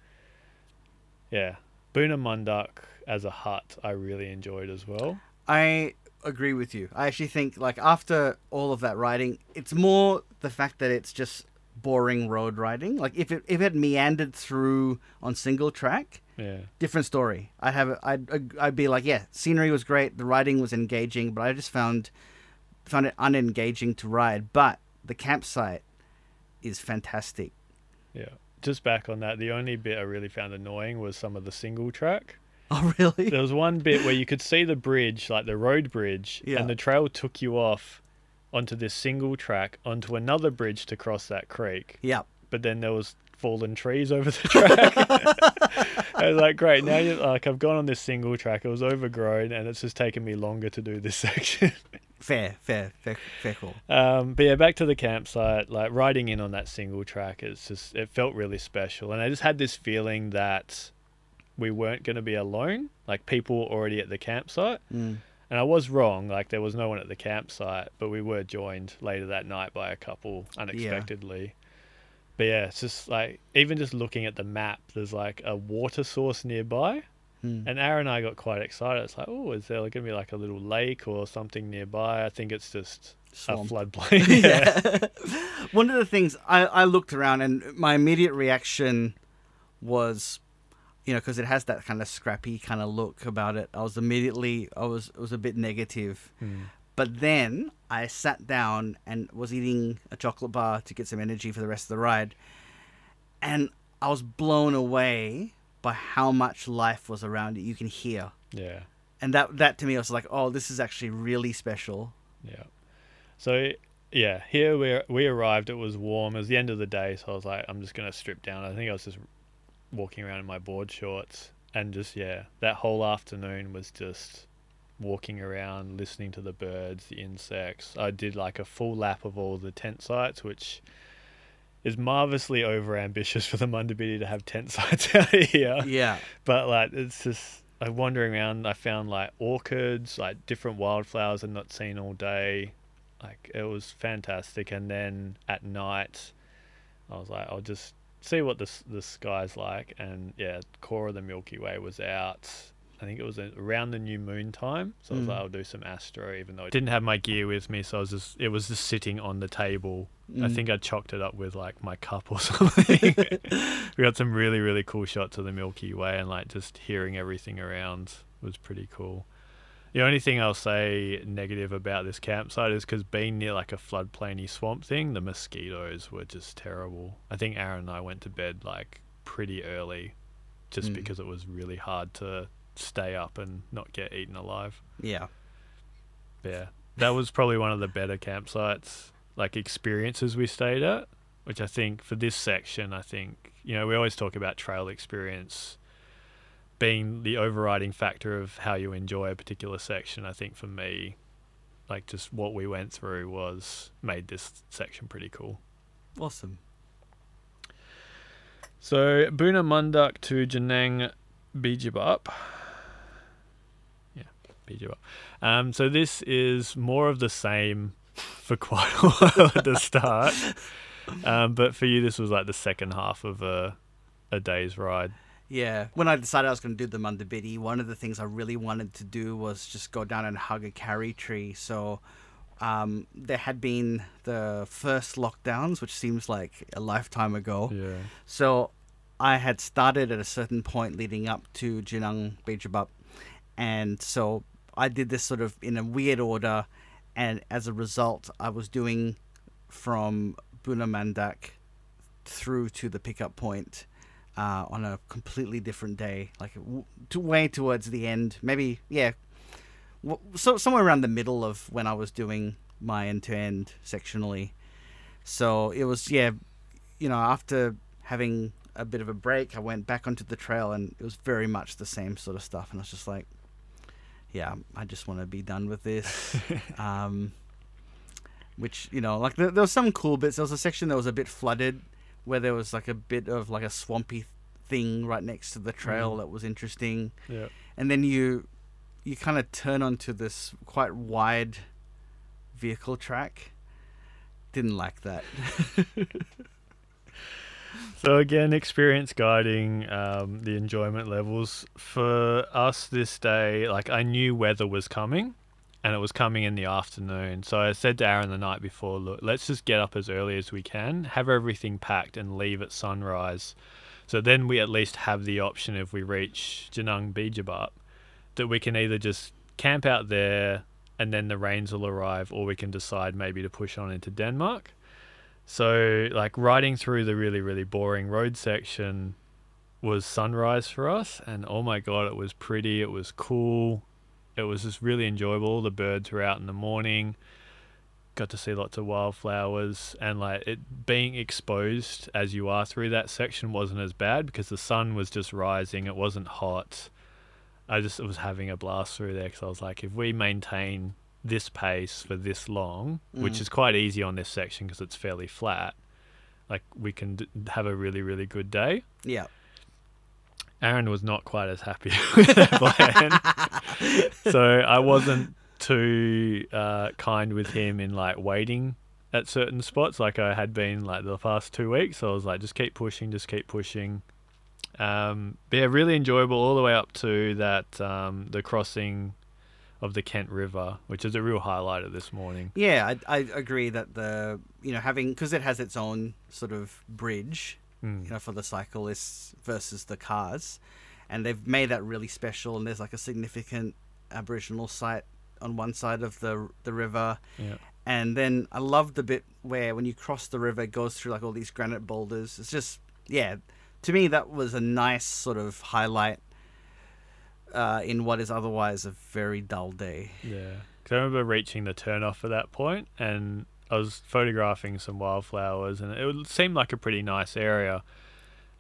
yeah, Booner Mundak as a hut, I really enjoyed as well. I agree with you. I actually think like after all of that riding, it's more the fact that it's just boring road riding. Like if it if it meandered through on single track, Yeah, different story. I'd have I'd I'd be like, yeah, scenery was great, the riding was engaging, but I just found found it unengaging to ride. But the campsite is fantastic. yeah. Just back on that, the only bit I really found annoying was some of the single track. Oh really? There was one bit where you could see the bridge, like the road bridge, Yeah. and the trail took you off onto this single track onto another bridge to cross that creek. yeah. But then there was fallen trees over the track. I was like, great, now you like I've gone on this single track. It was overgrown, and it's just taken me longer to do this section. Fair, fair, fair, fair call. Um, but yeah, back to the campsite. Like riding in on that single track, it's just it felt really special, and I just had this feeling that we weren't going to be alone. Like people were already at the campsite, Mm. and I was wrong. Like there was no one at the campsite, but we were joined later that night by a couple unexpectedly. But yeah, it's just like even just looking at the map, there's like a water source nearby, Mm. and Aaron and I got quite excited. It's like, oh, is there going to be like a little lake or something nearby? I think it's just Swamp. a floodplain. yeah. One of the things I, I looked around and my immediate reaction was, you know, because it has that kind of scrappy kind of look about it. I was immediately I was it was a bit negative, Hmm. but then I sat down and was eating a chocolate bar to get some energy for the rest of the ride, and I was blown away by how much life was around it. You can hear, Yeah. and that that to me was like, oh, this is actually really special. Yeah. So yeah, here we we arrived. It was warm. It was the end of the day, so I was like, I'm just gonna strip down. I think I was just walking around in my board shorts, and just yeah, that whole afternoon was just walking around, listening to the birds, the insects. I did like a full lap of all the tent sites, which is marvelously over ambitious for the Munda Biddi to have tent sites out here. Yeah, but like it's just like wandering around i found like orchids like different wildflowers i'd not seen all day. Like it was fantastic. And then at night i was like i'll just see what the s- the sky's like, and yeah, core of the Milky Way was out. I think it was around the new moon time, so I was Mm. like, I'll do some astro, even though I didn't have my gear with me, so I was just it was just sitting on the table. I Mm. think I chalked it up with like my cup or something. we got some really really cool shots of the Milky Way, and like just hearing everything around was pretty cool. The only thing I'll say negative about this campsite is because being near like a floodplainy swamp thing, the mosquitoes were just terrible. I think Aaron and I went to bed like pretty early just Mm. because it was really hard to stay up and not get eaten alive. Yeah. Yeah, that was probably one of the better campsites, like experiences we stayed at, which I think for this section, I think, you know, we always talk about trail experience being the overriding factor of how you enjoy a particular section. I think for me, like just what we went through was made this section pretty cool. Awesome. So Booner Mundak to Jinung Beigabup. Beigabup. Um, so this is more of the same for quite a while at the start. Um, but for you, this was like the second half of a a day's ride. Yeah. When I decided I was going to do the Munda Biddi, one of the things I really wanted to do was just go down and hug a karri tree. So um, there had been the first lockdowns, which seems like a lifetime ago. Yeah. So I had started at a certain point leading up to Jinung Beigabup. And so I did this sort of in a weird order. And as a result, I was doing from Booner Mundak through to the pickup point uh, on a completely different day, like w- to way towards the end. Maybe, yeah, w- so somewhere around the middle of when I was doing my end to end sectionally. So it was, yeah, you know, after having a bit of a break, I went back onto the trail and it was very much the same sort of stuff. And I was just like, yeah, I just want to be done with this. um, which, you know, like there, there was some cool bits. There was a section that was a bit flooded where there was like a bit of like a swampy thing right next to the trail Mhm. that was interesting. Yeah. And then you you kind of turn onto this quite wide vehicle track. Didn't like that. So again, experience guiding um, the enjoyment levels for us this day. Like I knew weather was coming, and it was coming in the afternoon. So I said to Aaron the night before, "Look, let's just get up as early as we can, have everything packed, and leave at sunrise. So then we at least have the option if we reach Jinung Beigabup that we can either just camp out there and then the rains will arrive, or we can decide maybe to push on into Denmark." So, like riding through the really, really boring road section was sunrise for us, and oh my god, it was pretty. It was cool. It was just really enjoyable. All the birds were out in the morning. Got to see lots of wildflowers, and like it being exposed as you are through that section wasn't as bad because the sun was just rising. It wasn't hot. I just was having a blast through there because I was like, if we maintain this pace for this long, which Mm. is quite easy on this section because it's fairly flat, like we can d- have a really really good day. yeah. Aaron was not quite as happy with that plan, so I wasn't too uh, kind with him in like waiting at certain spots like I had been like the past two weeks. So I was like, just keep pushing, just keep pushing. Um, but yeah, really enjoyable all the way up to that um, the crossing of the Kent River, which is a real highlight of this morning. Yeah, I, I agree that the you know having because it has its own sort of bridge, Mm. you know, for the cyclists versus the cars, and they've made that really special. And there's like a significant Aboriginal site on one side of the the river, Yeah. and then I love the bit where when you cross the river, it goes through like all these granite boulders. It's just yeah, to me that was a nice sort of highlight. Uh, in what is otherwise a very dull day. Yeah. Because I remember reaching the turnoff at that point and I was photographing some wildflowers and it would- seemed like a pretty nice area.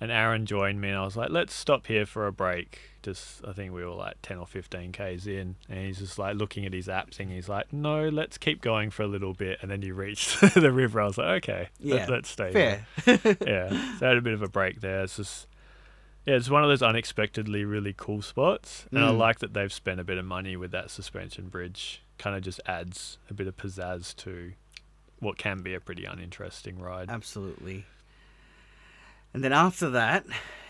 And Aaron joined me and I was like, let's stop here for a break. Just, I think we were like 10 or 15 Ks in. And he's just like looking at his app thing. He's like, no, let's keep going for a little bit. And then you reached the river. I was like, okay, Yeah, let, let's stay here yeah, so I had a bit of a break there. It's just, yeah, it's one of those unexpectedly really cool spots, and I Mm. like that they've spent a bit of money with that suspension bridge. Kind of just adds a bit of pizzazz to what can be a pretty uninteresting ride. Absolutely. And then after that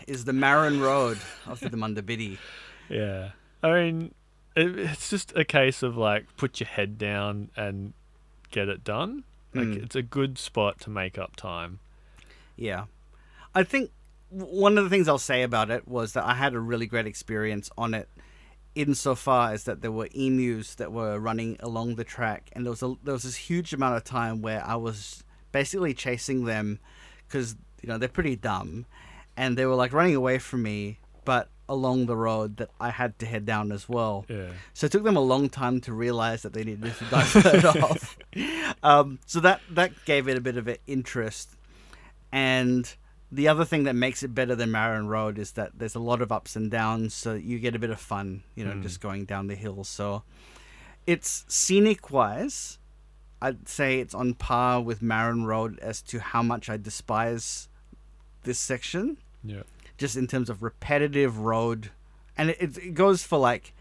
is the Marin Road after the Munda Biddi. Yeah. I mean, it, it's just a case of like put your head down and get it done. Like Mm. it's a good spot to make up time. Yeah. I think one of the things I'll say about it was that I had a really great experience on it insofar as that there were emus that were running along the track and there was a, there was this huge amount of time where I was basically chasing them cuz you know they're pretty dumb and they were like running away from me but along the road that I had to head down as well. Yeah. So it took them a long time to realize that they needed to divert off. Um, so that that gave it a bit of an interest. And the other thing that makes it better than Marin Road is that there's a lot of ups and downs, so you get a bit of fun, you know, Mm. just going down the hill. So it's scenic wise, I'd say it's on par with Marin Road as to how much I despise this section Yeah. just in terms of repetitive road and it, it, goes for like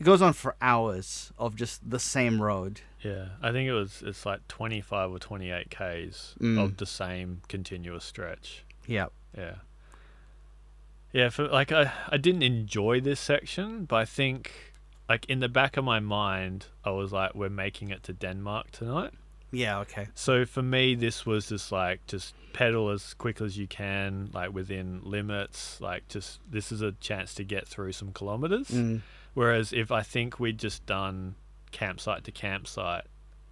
it goes on for hours of just the same road Yeah. I think it was it's like 25 or 28 Ks Mm. of the same continuous stretch. Yeah Yeah. Yeah, for like I I didn't enjoy this section, but I think like in the back of my mind I was like we're making it to Denmark tonight. yeah okay So for me this was just like just pedal as quick as you can, like within limits, like just this is a chance to get through some kilometers. mm. Whereas if I think we'd just done campsite to campsite,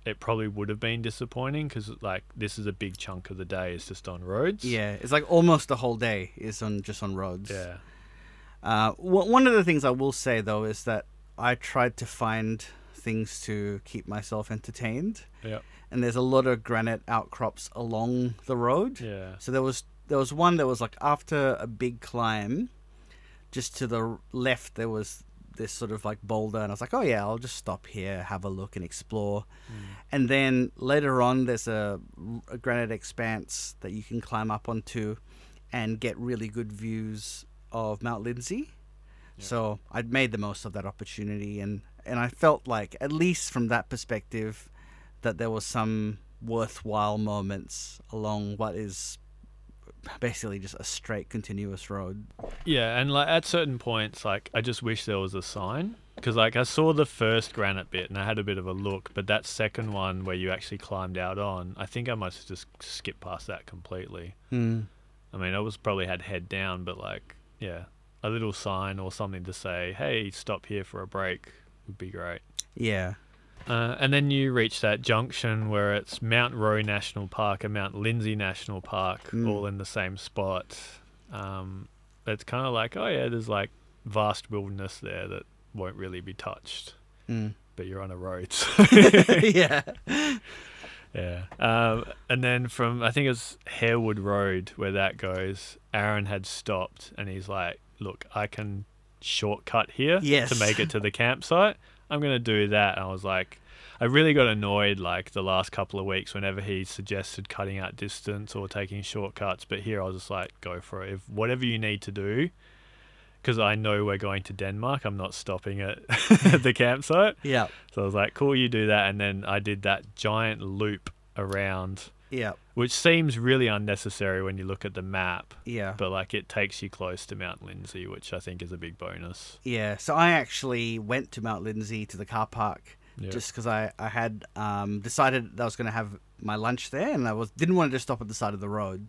it probably would have been disappointing because like this is a big chunk of the day is just on roads. yeah it's like almost the whole day is on just on roads Yeah. uh, w- one of the things i will say though is that i tried to find things to keep myself entertained Yep. and there's a lot of granite outcrops along the road Yeah. So there was there was one that was like after a big climb, just to the left there was this sort of like boulder, and I was like, oh yeah, I'll just stop here, have a look, and explore. Hmm. And then later on, there's a, a granite expanse that you can climb up onto, and get really good views of Mount Lindesay. Yeah. So I'd made the most of that opportunity, and and I felt like at least from that perspective, that there was some worthwhile moments along what is basically just a straight continuous road. Yeah, and like at certain points, like I just wish there was a sign because like I saw the first granite bit and I had a bit of a look, but that second one where you actually climbed out on, I think I must have just skipped past that completely. Mm. I mean, I was probably had head down, but like, yeah, a little sign or something to say, "Hey, stop here for a break," would be great. Yeah. Uh, and then you reach that junction where it's Mount Roe National Park and Mount Lindesay National Park, Mm. all in the same spot. Um, it's kind of like, oh yeah, there's like vast wilderness there that won't really be touched, Mm. but you're on a road. So yeah. yeah. Um, and then from I think it was Harewood Road where that goes. Aaron had stopped and he's like, "Look, I can shortcut here Yes. to make it to the campsite. I'm gonna do that." And I was like, I really got annoyed like the last couple of weeks whenever he suggested cutting out distance or taking shortcuts. But here I was just like, "Go for it. If whatever you need to do." Because I know we're going to Denmark, I'm not stopping at, at the campsite. Yeah. So I was like, cool, you do that. And then I did that giant loop around, Yeah. which seems really unnecessary when you look at the map, Yeah. but like it takes you close to Mount Lindesay, which I think is a big bonus. Yeah. So I actually went to Mount Lindesay to the car park Yeah. just because I, I had um, decided that I was going to have my lunch there and I was didn't want to just stop at the side of the road.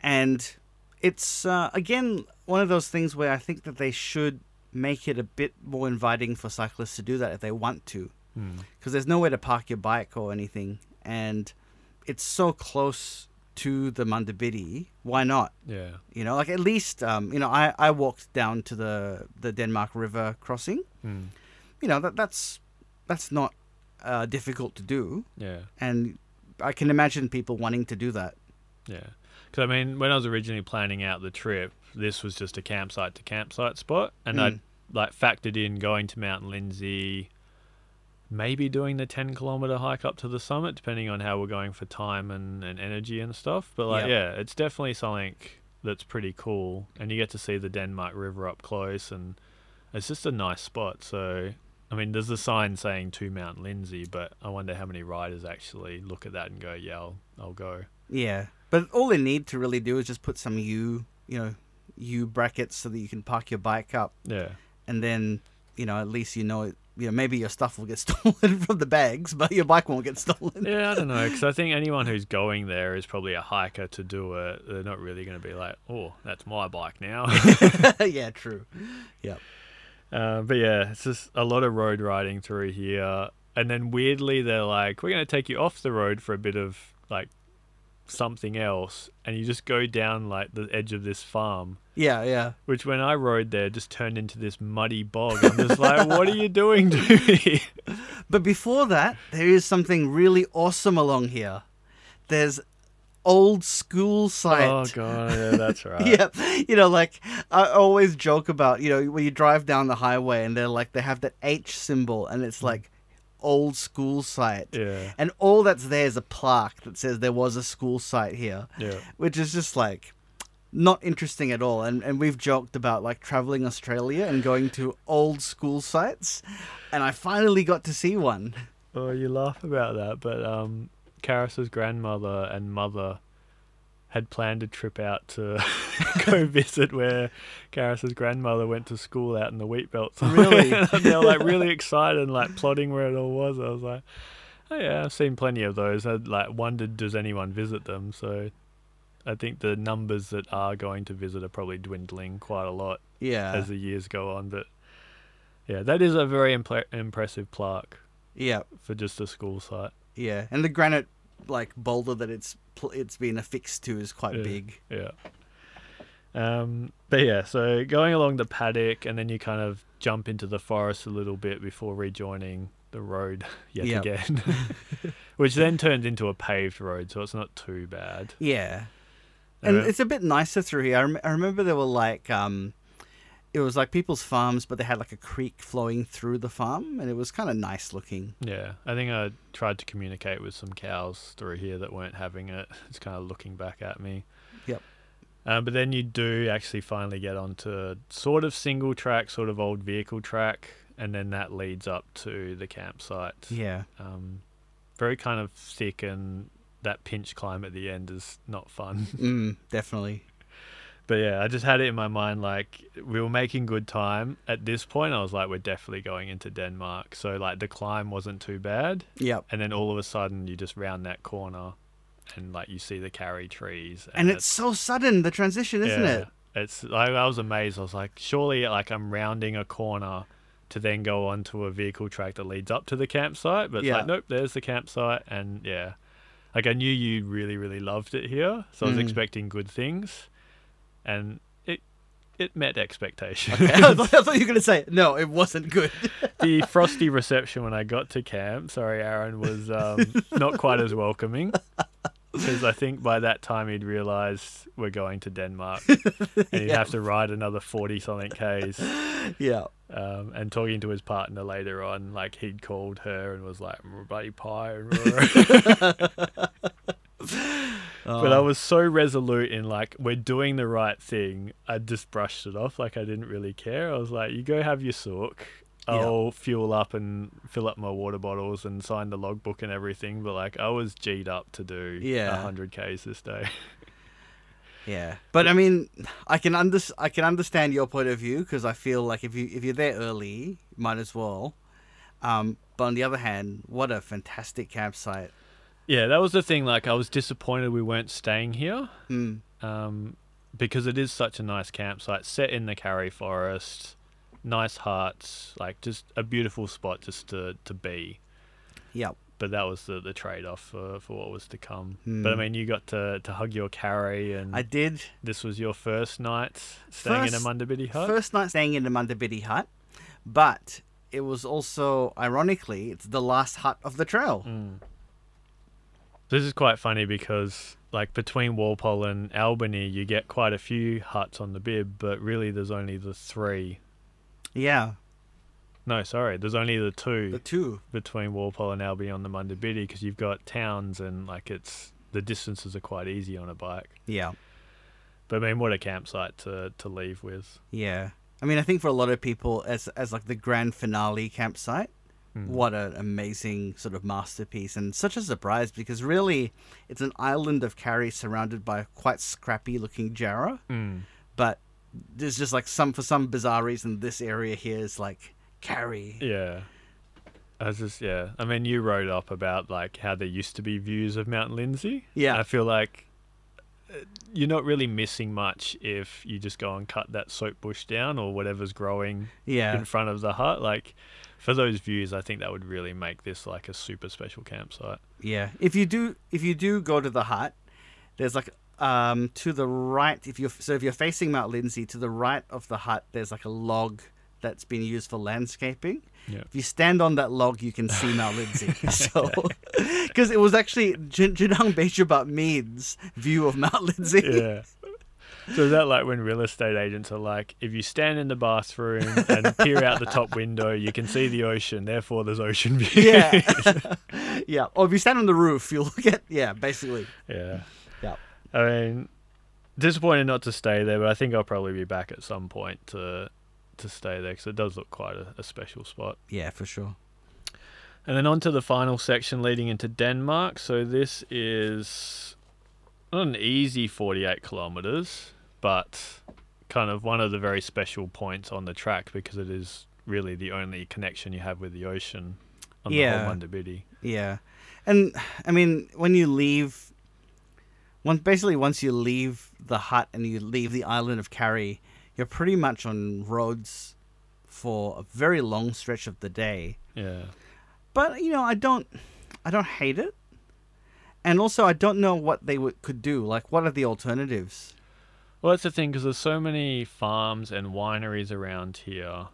And it's, uh, again, one of those things where I think that they should make it a bit more inviting for cyclists to do that if they want to. Hmm. because there's nowhere to park your bike or anything, and it's so close to the Munda Biddi. Why not? Yeah. You know, like at least, um, you know, I, I walked down to the the Denmark River crossing. Hmm. You know, that that's that's not uh, difficult to do, Yeah. and I can imagine people wanting to do that. Yeah. Because I mean, when I was originally planning out the trip, this was just a campsite to campsite spot, and Mm. I'd like factored in going to Mount Lindesay, maybe doing the 10 kilometer hike up to the summit, depending on how we're going for time and, and energy and stuff. But like, Yep. yeah, it's definitely something that's pretty cool, and you get to see the Denmark River up close, and it's just a nice spot. So. I mean, there's a sign saying to Mount Lindesay, but I wonder how many riders actually look at that and go, "Yeah, I'll, I'll go." Yeah, But all they need to really do is just put some U, you know, U brackets so that you can park your bike up, Yeah. and then you know at least you know it. You know, maybe your stuff will get stolen from the bags, but your bike won't get stolen. Yeah, I don't know, because I think anyone who's going there is probably a hiker to do it. They're not really going to be like, oh, that's my bike now. yeah, true. Yep. Uh, but yeah, it's just a lot of road riding through here. And then weirdly, they're like, we're going to take you off the road for a bit of like something else. And you just go down like the edge of this farm, Yeah, yeah. which when I rode there just turned into this muddy bog. I'm just like, what are you doing to me? But before that, there is something really awesome along here. There's old school site. oh, God. Yeah, that's right. Yeah, you know, like I always joke about, you know, when you drive down the highway and they're like they have that H symbol and it's mm. like old school site. Yeah. And all that's there is a plaque that says there was a school site here, Yeah. which is just like not interesting at all. And and we've joked about like traveling Australia and going to old school sites, and I finally got to see one. Oh, you laugh about that, but um, Karis's grandmother and mother had planned a trip out to go visit where Karis's grandmother went to school out in the wheat belt. Really? they were like really excited and like plotting where it all was. I was like, oh yeah, I've seen plenty of those. I'd like wondered, does anyone visit them? So I think the numbers that are going to visit are probably dwindling quite a lot Yeah, as the years go on. But yeah, that is a very impl- impressive plaque yeah, for just a school site. yeah. And the granite like boulder that it's it's been affixed to is quite Yeah. big. Yeah. Um, but yeah, so going along the paddock, and then you kind of jump into the forest a little bit before rejoining the road yet Yep. again, which then turns into a paved road, so it's not too bad. Yeah, and Uh, it's a bit nicer through here. I, rem- I remember there were like um, it was like people's farms, but they had like a creek flowing through the farm, and it was kind of nice looking. yeah, I think I tried to communicate with some cows through here that weren't having it. It's kind of looking back at me. Yep. Um, but then you do actually finally get onto sort of single track, sort of old vehicle track, and then that leads up to the campsite. Yeah, um, very kind of thick and that pinch climb at the end is not fun mm, definitely. But yeah i just had it in my mind like we were making good time at this point i was like we're definitely going into denmark so like the climb wasn't too bad Yep. and then all of a sudden you just round that corner and like you see the karri trees And it's so sudden the transition, isn't yeah, it? it's like i was amazed i was like surely like i'm rounding a corner to then go onto a vehicle track that leads up to the campsite but it's Yeah. like nope there's the campsite and yeah like i knew you really really loved it here so i was Mm. expecting good things and it it met expectations I, thought, I thought you were gonna say no. It wasn't good. the frosty reception when i got to camp sorry aaron was um, not quite as welcoming because I think by that time he'd realised we're going to Denmark and he'd Yeah. have to ride another 40 something Ks. yeah. Um, and talking to his partner later on, like he'd called her and was like, "Mm, bloody pie. But I Oh. was so resolute in like, we're doing the right thing. I just brushed it off. Like I didn't really care. I was like, you go have your sook. I'll fuel up and fill up my water bottles and sign the logbook and everything. But like, I was G'd up to do Yeah. 100 Ks this day. Yeah, but I mean, I can under I can understand your point of view because I feel like if you if you're there early, might as well. Um, but on the other hand, what a fantastic campsite. Yeah, that was the thing. Like, I was disappointed we weren't staying here. Mm, um, because it is such a nice campsite set in the Karri Forest, nice huts, like just a beautiful spot just to, to be. yep. But that was the, the trade off for, for what was to come. Hmm. But I mean, you got to, to hug your Karri, and I did. this was your first night staying in a First- Munda Biddi hut. First night staying in a Munda Biddi hut, but it was also ironically it's the last hut of the trail. Mm. This is quite funny because, like, between Walpole and Albany, you get quite a few huts on the bib, but really there's only the three. Yeah, No, sorry, there's only the two. the two. between Walpole and Albany on the Munda Biddi because you've got towns and like it's the distances are quite easy on a bike. Yeah, But I mean, what a campsite to to leave with. yeah. I mean, I think for a lot of people, as as like the grand finale campsite, Mm. what an amazing sort of masterpiece and such a surprise because really it's an island of karri surrounded by quite scrappy looking jarrah Mm. but there's just like some for some bizarre reason this area here is like karri Yeah. I was just yeah. I mean, you wrote up about like how there used to be views of Mount Lindesay. Yeah. I feel like uh, you're not really missing much if you just go and cut that soap bush down or whatever's growing yeah in front of the hut. Like for those views, I think that would really make this like a super special campsite. Yeah. If you do if you do go to the hut, there's like um to the right if you're so if you're facing Mount Lindesay to the right of the hut there's like a log that's been used for landscaping. Yeah. If you stand on that log, you can see Mount Lindesay. So, because it was actually Jin- Jinung Beigabup Mead's view of Mount Lindesay. Yeah. So is that like when real estate agents are like, if you stand in the bathroom and peer out the top window, you can see the ocean, therefore there's ocean view. Yeah. yeah. Or if you stand on the roof, you'll get yeah, basically. yeah. Yeah. I mean, disappointed not to stay there, but I think I'll probably be back at some point to to stay there because it does look quite a, a special spot. Yeah, for sure. And then on to the final section leading into Denmark. So this is not an easy 48 kilometers, but kind of one of the very special points on the track because it is really the only connection you have with the ocean on the Yeah. whole Munda Biddi. Yeah, and I mean when you leave, one basically once you leave the hut and you leave the island of Karri, you're pretty much on roads for a very long stretch of the day. Yeah. But you know, I don't, I don't hate it, and also I don't know what they would, could do. Like, what are the alternatives? Well, that's the thing because there's so many farms and wineries around here.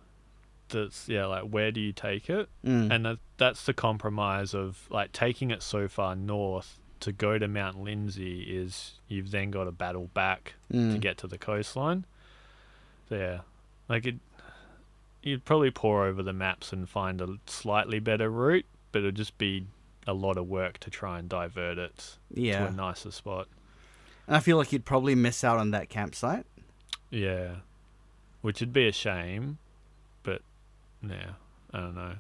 That's yeah, like where do you take it? Mm. And that, that's the compromise of like taking it so far north to go to Mount Lindesay is you've then got to battle back to Mm. get to the coastline. So yeah, like it, you'd probably pour over the maps and find a slightly better route, but it'd just be a lot of work to try and divert it to a nicer spot. and I feel like you'd probably miss out on that campsite. Yeah, which would be a shame, but yeah, I don't know.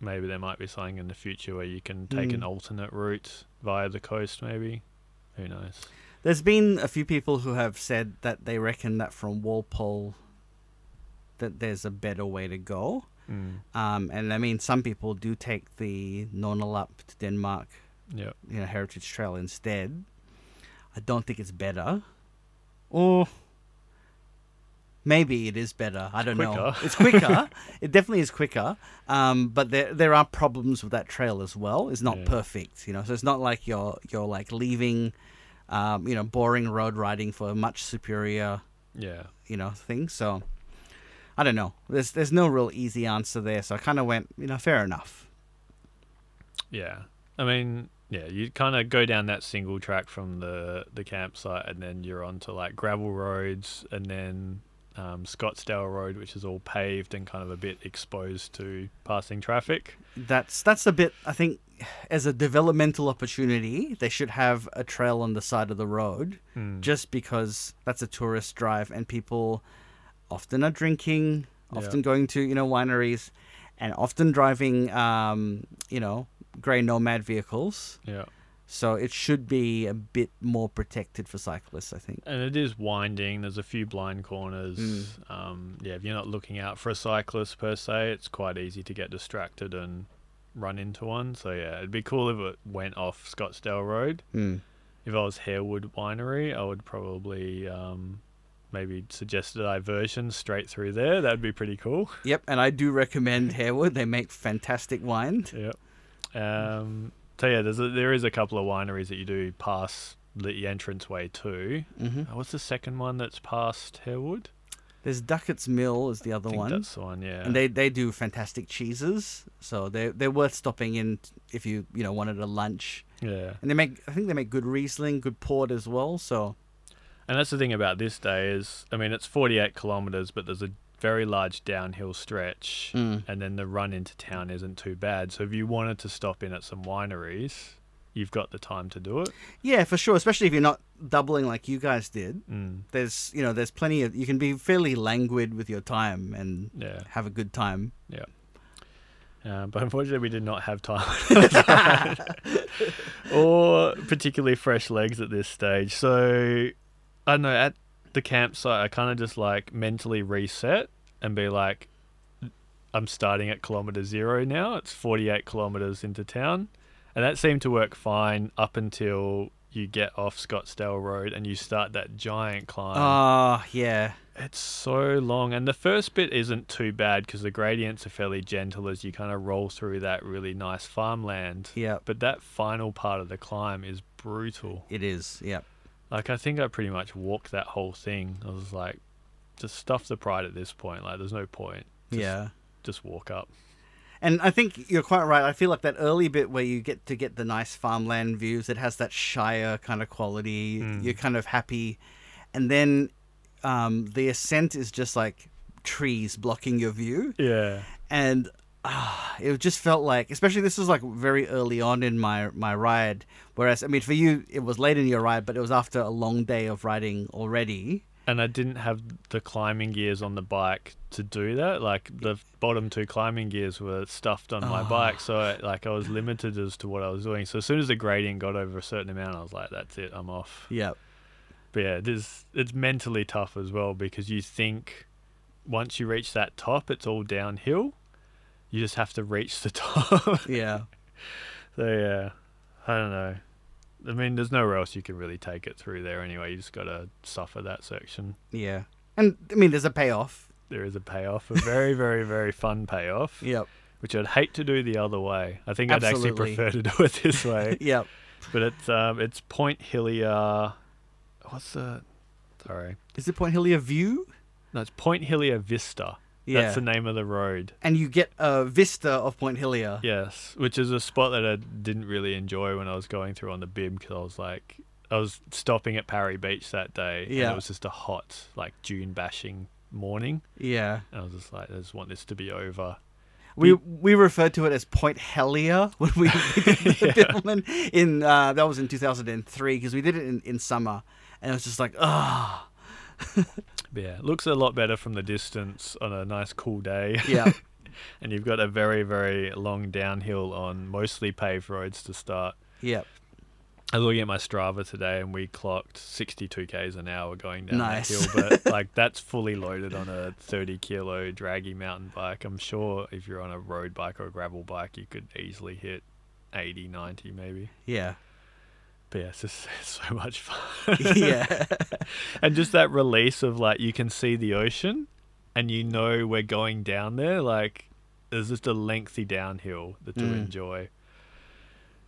Maybe there might be something in the future where you can take an Mm. alternate route via the coast. Maybe, who knows? There's been a few people who have said that they reckon that from Walpole that there's a better way to go. Mm. Um, and I mean, some people do take the Nornalup to Denmark, Yeah, you know, Heritage Trail instead. I don't think it's better, or maybe it is better. I don't know. It's quicker. it definitely is quicker. Um, but there there are problems with that trail as well. It's not Yeah. perfect, you know. So it's not like you're you're like leaving, um, you know, boring road riding for a much superior yeah, you know thing. So I don't know. There's there's no real easy answer there. So I kind of went, you know, fair enough. yeah. I mean, yeah, you kind of go down that single track from the the campsite, and then you're onto like gravel roads, and then um, Scotsdale Road, which is all paved and kind of a bit exposed to passing traffic. That's that's a bit. I think as a developmental opportunity, they should have a trail on the side of the road, Mm. just because that's a tourist drive and people often are drinking, Yeah. often going to you know wineries, and often driving um, you know grey nomad vehicles. yeah. So it should be a bit more protected for cyclists. I think. And it is winding. There's a few blind corners. Mm. Um, yeah, if you're not looking out for a cyclist per se, it's quite easy to get distracted and run into one. So yeah, it'd be cool if it went off Scotsdale Road. Mm. If I was Harewood Winery, I would probably um, maybe suggest a diversion straight through there. That'd be pretty cool. Yep, and I do recommend Harewood. They make fantastic wine. Yep. Um, so yeah, there's a, there is a couple of wineries that you do pass the entrance way to. hmm Uh, What's the second one that's past Harewood? There's Duckett's Mill is the other one. that's the one. Yeah. and they they do fantastic cheeses so they they're worth stopping in if you you know wanted a lunch yeah. and they make i think they make good riesling good port as well so And that's the thing about this day is, I mean, it's 48 kilometers, but there's a very large downhill stretch, Mm. and then the run into town isn't too bad. So if you wanted to stop in at some wineries, you've got the time to do it. yeah for sure especially if you're not doubling like you guys did Mm. there's you know there's plenty of you can be fairly languid with your time and Yeah. have a good time Yeah. Uh, but unfortunately, we did not have time or particularly fresh legs at this stage. So I don't know. At the campsite, I kind of just like mentally reset and be like, I'm starting at kilometer zero now. It's 48 kilometers into town. And that seemed to work fine up until you get off Scotsdale Road and you start that giant climb. Oh, yeah. It's so long, and the first bit isn't too bad because the gradients are fairly gentle as you kind of roll through that really nice farmland. Yeah, But that final part of the climb is brutal. it is. Yeah. Like I think I pretty much walked that whole thing. I was like, just stuff the pride at this point. Like there's no point. Just, yeah. Just walk up. And I think you're quite right. I feel like that early bit where you get to get the nice farmland views, it has that shire kind of quality. Mm. You're kind of happy. And then um, the ascent is just like trees blocking your view. Yeah. And ah, it just felt like, especially this was like very early on in my, my ride. Whereas, I mean, for you, it was late in your ride, but it was after a long day of riding already. And I didn't have the climbing gears on the bike to do that. Like the bottom two climbing gears were stuffed on my Oh. bike, so I, like I was limited as to what I was doing. So as soon as the gradient got over a certain amount, I was like, "That's it, I'm off." Yeah. But yeah, it is, it's mentally tough as well because you think once you reach that top, it's all downhill. You just have to reach the top. Yeah. so yeah, I don't know. I mean, there's nowhere else you can really take it through there anyway. You just got to suffer that section. Yeah. And I mean, there's a payoff. There is a payoff, a very, very, very fun payoff, Yep. which I'd hate to do the other way. I think I'd actually prefer to do it this way. Yep. but it's um, it's Point Hillier. What's the? Sorry, Is it Point Hillier View? no, it's Point Hillier Vista. Yeah. That's the name of the road. and you get a vista of Point Hillier. Yes, which is a spot that I didn't really enjoy when I was going through on the bib because I was like, I was stopping at Parry Beach that day, and it was just a hot, like June bashing morning, Yeah. and I was just like, I just want this to be over. We we referred to it as Point Hellier when we, did the Yeah. Bibbulmun in uh, that was in 2003 because we did it in, in summer and it was just like ah yeah, looks a lot better from the distance on a nice cool day, yeah and you've got a very, very long downhill on mostly paved roads to start. yeah I was looking at my Strava today, and we clocked 62 k's an hour going down Nice. that hill. But like that's fully loaded on a 30 kilo draggy mountain bike. I'm sure if you're on a road bike or a gravel bike, you could easily hit 80, 90 maybe. yeah But yeah, it's just it's so much fun. yeah and just that release of like you can see the ocean, and you know we're going down there. Like there's just a lengthy downhill that to Mm. enjoy.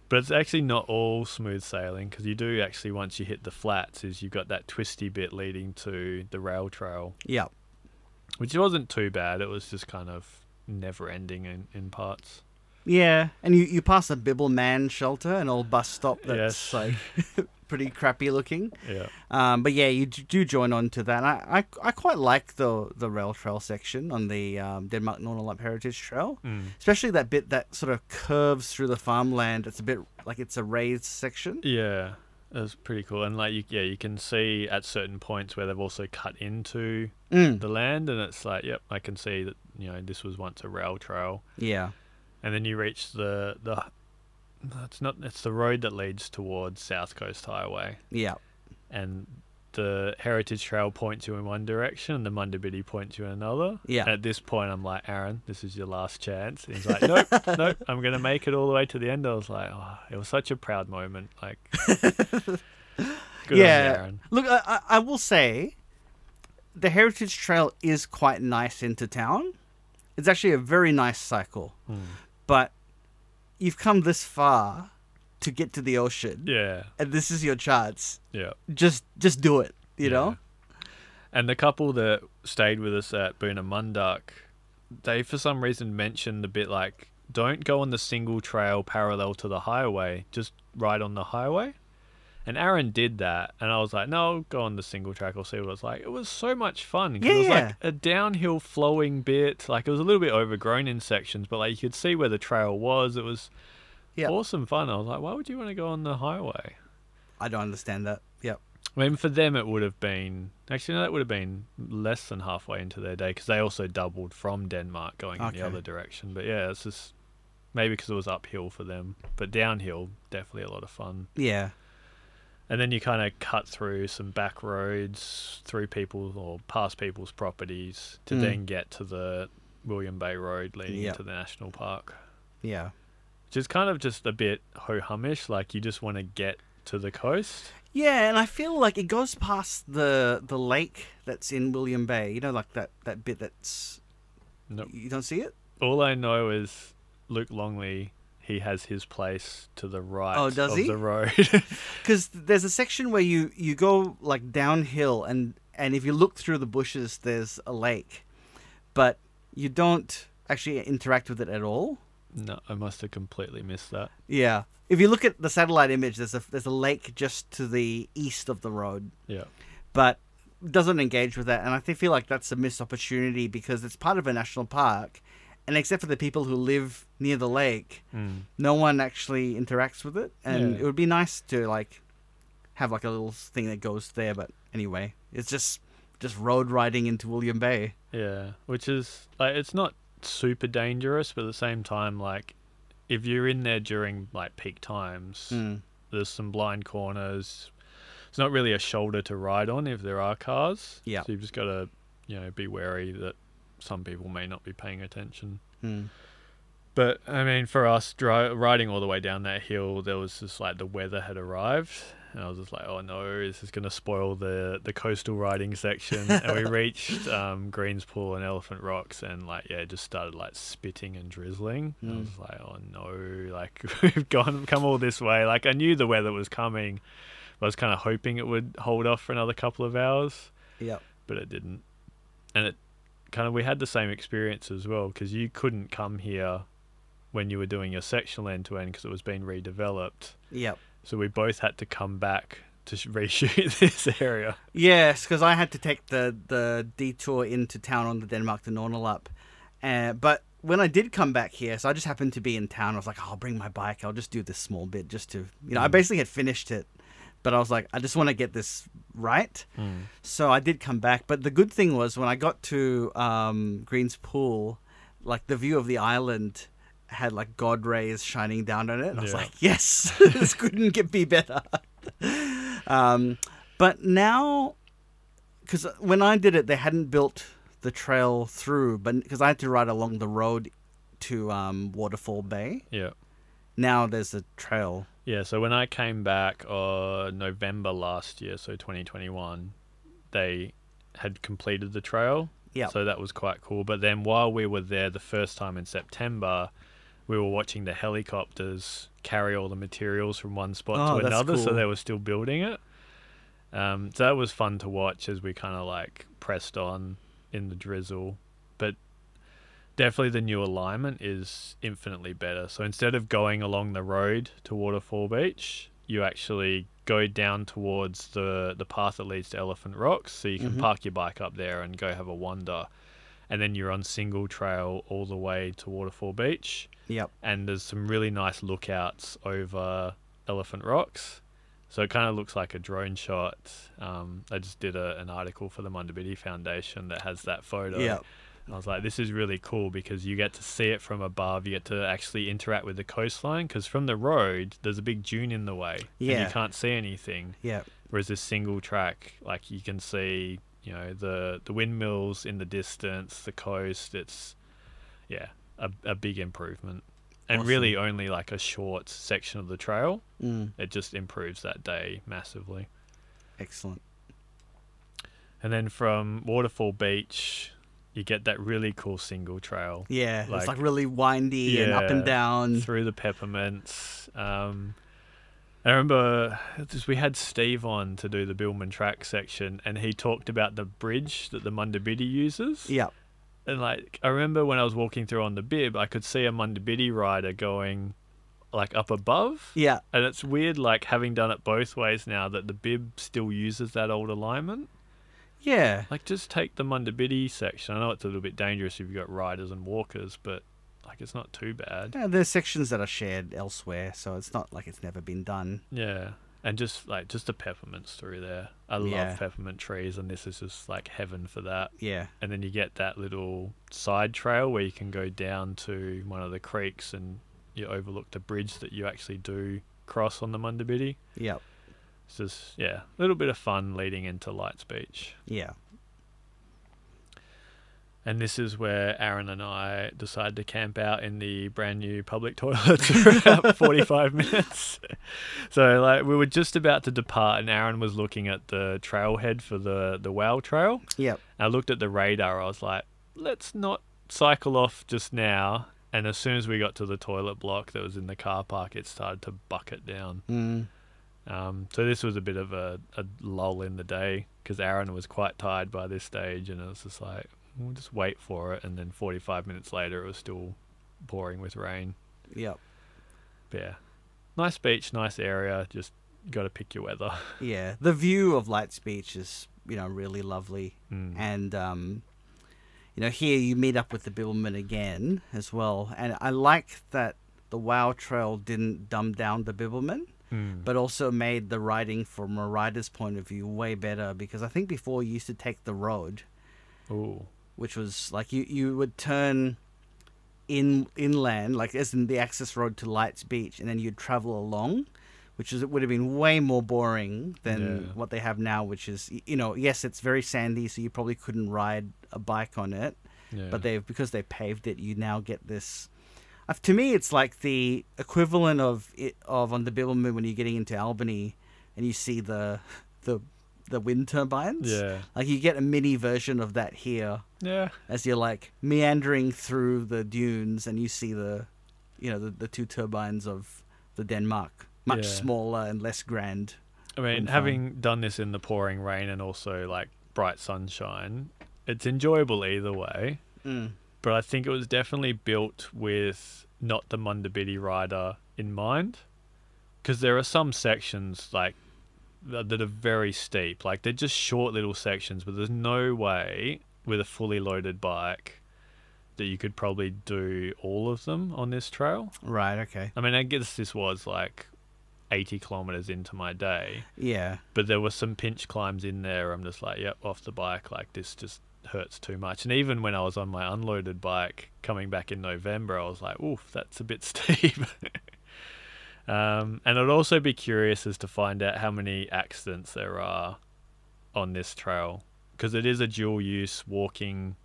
But it's actually not all smooth sailing because you do actually once you hit the flats is you've got that twisty bit leading to the rail trail, yeah which wasn't too bad. It was just kind of never ending in, in parts. Yeah and you you pass a Bibbulmun shelter an old bus stop that's Yes. like pretty crappy looking Yeah. Um, but yeah, you do join on to that. And I, I, I quite like the the rail trail section on the um, Denmark Nornalup Heritage Trail, Mm. especially that bit that sort of curves through the farmland. It's a bit like it's a raised section. Yeah. It was pretty cool, and like you, yeah, you can see at certain points where they've also cut into Mm. the land, and it's like, yep, I can see that you know this was once a rail trail, Yeah, and then you reach the the it's not it's the road that leads towards South Coast Highway, yeah, and the Heritage Trail points you in one direction, and the Munda Biddi points you in another. Yeah. And at this point, I'm like, Aaron, this is your last chance. And he's like, nope, nope, I'm gonna make it all the way to the end. I was like, oh, it was such a proud moment. Like, you, yeah. Aaron. Look, I, I, I will say, the Heritage Trail is quite nice into town. It's actually a very nice cycle, Mm. But you've come this far to get to the ocean, Yeah, and this is your chance. yeah. Just just do it. You Yeah. know. And the couple that stayed with us at Booner Mundak, they for some reason mentioned a bit like, don't go on the single trail parallel to the highway, just ride on the highway. And Aaron did that, and I was like, no, go on the single track, I'll see what it's like. It was so much fun. 'cause it was Yeah. like a downhill flowing bit. Like, it was a little bit overgrown in sections, but like, you could see where the trail was. It was Yeah. awesome fun. I was like, why would you want to go on the highway? I don't understand that. Yep. I mean, for them, it would have been actually no, that would have been less than halfway into their day because they also doubled from Denmark going in the other direction. But yeah, it's just Maybe because it was uphill for them, but downhill definitely a lot of fun. Yeah. And then you kind of cut through some back roads through people or past people's properties to Mm. then get to the William Bay Road leading Yep. into the national park, Yeah. which is kind of just a bit ho humish. Like you just want to get to the coast. Yeah, and I feel like it goes past the the lake that's in William Bay. You know, like that that bit that's Nope. you don't see it. All I know is Luke Longley. He has his place to the right Oh, does of he? the road. Because there's a section where you you go like downhill, and and if you look through the bushes, there's a lake, but you don't actually interact with it at all. no, I must have completely missed that. Yeah. If you look at the satellite image, there's a there's a lake just to the east of the road, Yeah. but doesn't engage with that. And I feel like that's a missed opportunity because it's part of a national park, and except for the people who live near the lake, Mm. no one actually interacts with it. And Yeah. it would be nice to like have like a little thing that goes there. But anyway, it's just just road riding into William Bay. Yeah, which is like it's not super dangerous, but at the same time, like if you're in there during like peak times, Mm. there's some blind corners. It's not really a shoulder to ride on if there are cars. Yeah. So you've just got to, you know, be wary that some people may not be paying attention. Mm. But I mean, for us, dri- riding all the way down that hill, there was just like the weather had arrived, and I was just like, "Oh no, this is going to spoil the the coastal riding section." and we reached um, Greens Pool and Elephant Rocks, and like, yeah, it just started like spitting and drizzling. And I Mm. was like, "Oh no, like we've gone come all this way." Like I knew the weather was coming, but I was kind of hoping it would hold off for another couple of hours Yep. but it didn't. And it kind of we had the same experience as well because you couldn't come here when you were doing your sectional end to end because it was being redeveloped. Yep. So we both had to come back to reshoot this area. Yes, because I had to take the the detour into town on the Denmark to Nornalup. Uh, but when I did come back here, so I just happened to be in town. I was like, oh, I'll bring my bike. I'll just do this small bit just to, you know, I Mm. basically had finished it. But I was like, I just want to get this right. So I did come back. But the good thing was when I got to um, Green's Pool, like the view of the island had like God rays shining down on it. And I was like, yes, this couldn't get be better. um, but now, because when I did it, they hadn't built the trail through, but because I had to ride along the road to um, Waterfall Bay. Yeah. Now there's a trail. Yeah, so when I came back uh, November last year, so 2021, they had completed the trail. Yep. So that was quite cool. But then while we were there the first time in September, we were watching the helicopters carry all the materials from one spot Oh, to another. So they were still building it. Um, so that was fun to watch as we kind of like pressed on in the drizzle. But definitely the new alignment is infinitely better. So instead of going along the road to Waterfall Beach, you actually go down towards the the path that leads to Elephant Rocks. So you can Mhm. park your bike up there and go have a wander. And then you're on single trail all the way to Waterfall Beach. Yep. And there's some really nice lookouts over Elephant Rocks. So it kind of looks like a drone shot. Um, I just did a, an article for the Munda Biddi Foundation that has that photo. Yep. I was like, this is really cool because you get to see it from above. You get to actually interact with the coastline because from the road, there's a big dune in the way. And Yeah. you can't see anything. Yep. Whereas this single track, like you can see, you know, the, the windmills in the distance, the coast. It's, yeah, a, a big improvement. And really only like a short section of the trail. Mm, It just improves that day massively. excellent. And then from Waterfall Beach, you get that really cool single trail. Yeah, Like- it's like really windy and up and down. through the peppermints. Um, I remember just, we had Steve on to do the Bibbulmun track section, and he talked about the bridge that the Munda Biddi uses. Yep. And like, I remember when I was walking through on the bib, I could see a Munda Biddi rider going like up above. Yeah. And it's weird, like having done it both ways now, that the bib still uses that old alignment. Yeah. Like, just take the Munda Biddi section. I know it's a little bit dangerous if you've got riders and walkers, but like, it's not too bad. Yeah, there's sections that are shared elsewhere, so it's not like it's never been done. Yeah, and just like just the peppermints through there. I love Yeah. peppermint trees, and this is just like heaven for that. Yeah. And then you get that little side trail where you can go down to one of the creeks, and you overlook the bridge that you actually do cross on the Munda Biddi. Yep. It's just yeah, a little bit of fun leading into Lights Beach. Yeah. And this is where Aaron and I decided to camp out in the brand new public toilets for about 45 minutes. So like we were just about to depart and Aaron was looking at the trailhead for the the Wow Trail. Yep. I looked at the radar. I was like, let's not cycle off just now. And as soon as we got to the toilet block that was in the car park, it started to bucket down. Mm. Um, so this was a bit of a, a lull in the day because Aaron was quite tired by this stage, and it was just like we'll just wait for it. And then 45 minutes later, it was still pouring with rain. Yep. But yeah, nice beach, nice area. Just got to pick your weather. Yeah. The view of Lights Beach is, you know, really lovely. Mm. And, um, you know, here you meet up with the Bibbulmun again as well. And I like that the Wow Trail didn't dumb down the Bibbulmun, Mm. but also made the riding from a rider's point of view way better because I think before you used to take the road, Ooh. which was like you, you would turn in inland, like as in the access road to Lights Beach, and then you'd travel along, which is it would have been way more boring than Yeah. what they have now, which is you know yes it's very sandy, so you probably couldn't ride a bike on it, Yeah. but they've because they paved it, you now get this. Uh, to me, it's like the equivalent of it of on the Bibbulmun when you're getting into Albany, and you see the the the wind turbines. yeah. Like you get a mini version of that here Yeah. as you're like meandering through the dunes and you see the you know the, the two turbines of the Denmark much Yeah. smaller and less grand I mean, fun. having done this in the pouring rain and also like bright sunshine, it's enjoyable either way. mm. But I think it was definitely built with not the Munda Biddi rider in mind, because there are some sections like that are very steep. Like they're just short little sections, but there's no way with a fully loaded bike that you could probably do all of them on this trail. right okay I mean, I guess this was like 80 kilometers into my day yeah but there were some pinch climbs in there. I'm just like, yep, off the bike. Like this just hurts too much. And even when I was on my unloaded bike coming back in November, I was like, oof, that's a bit steep. um, and I'd also be curious as to find out how many accidents there are on this trail because it is a dual use walking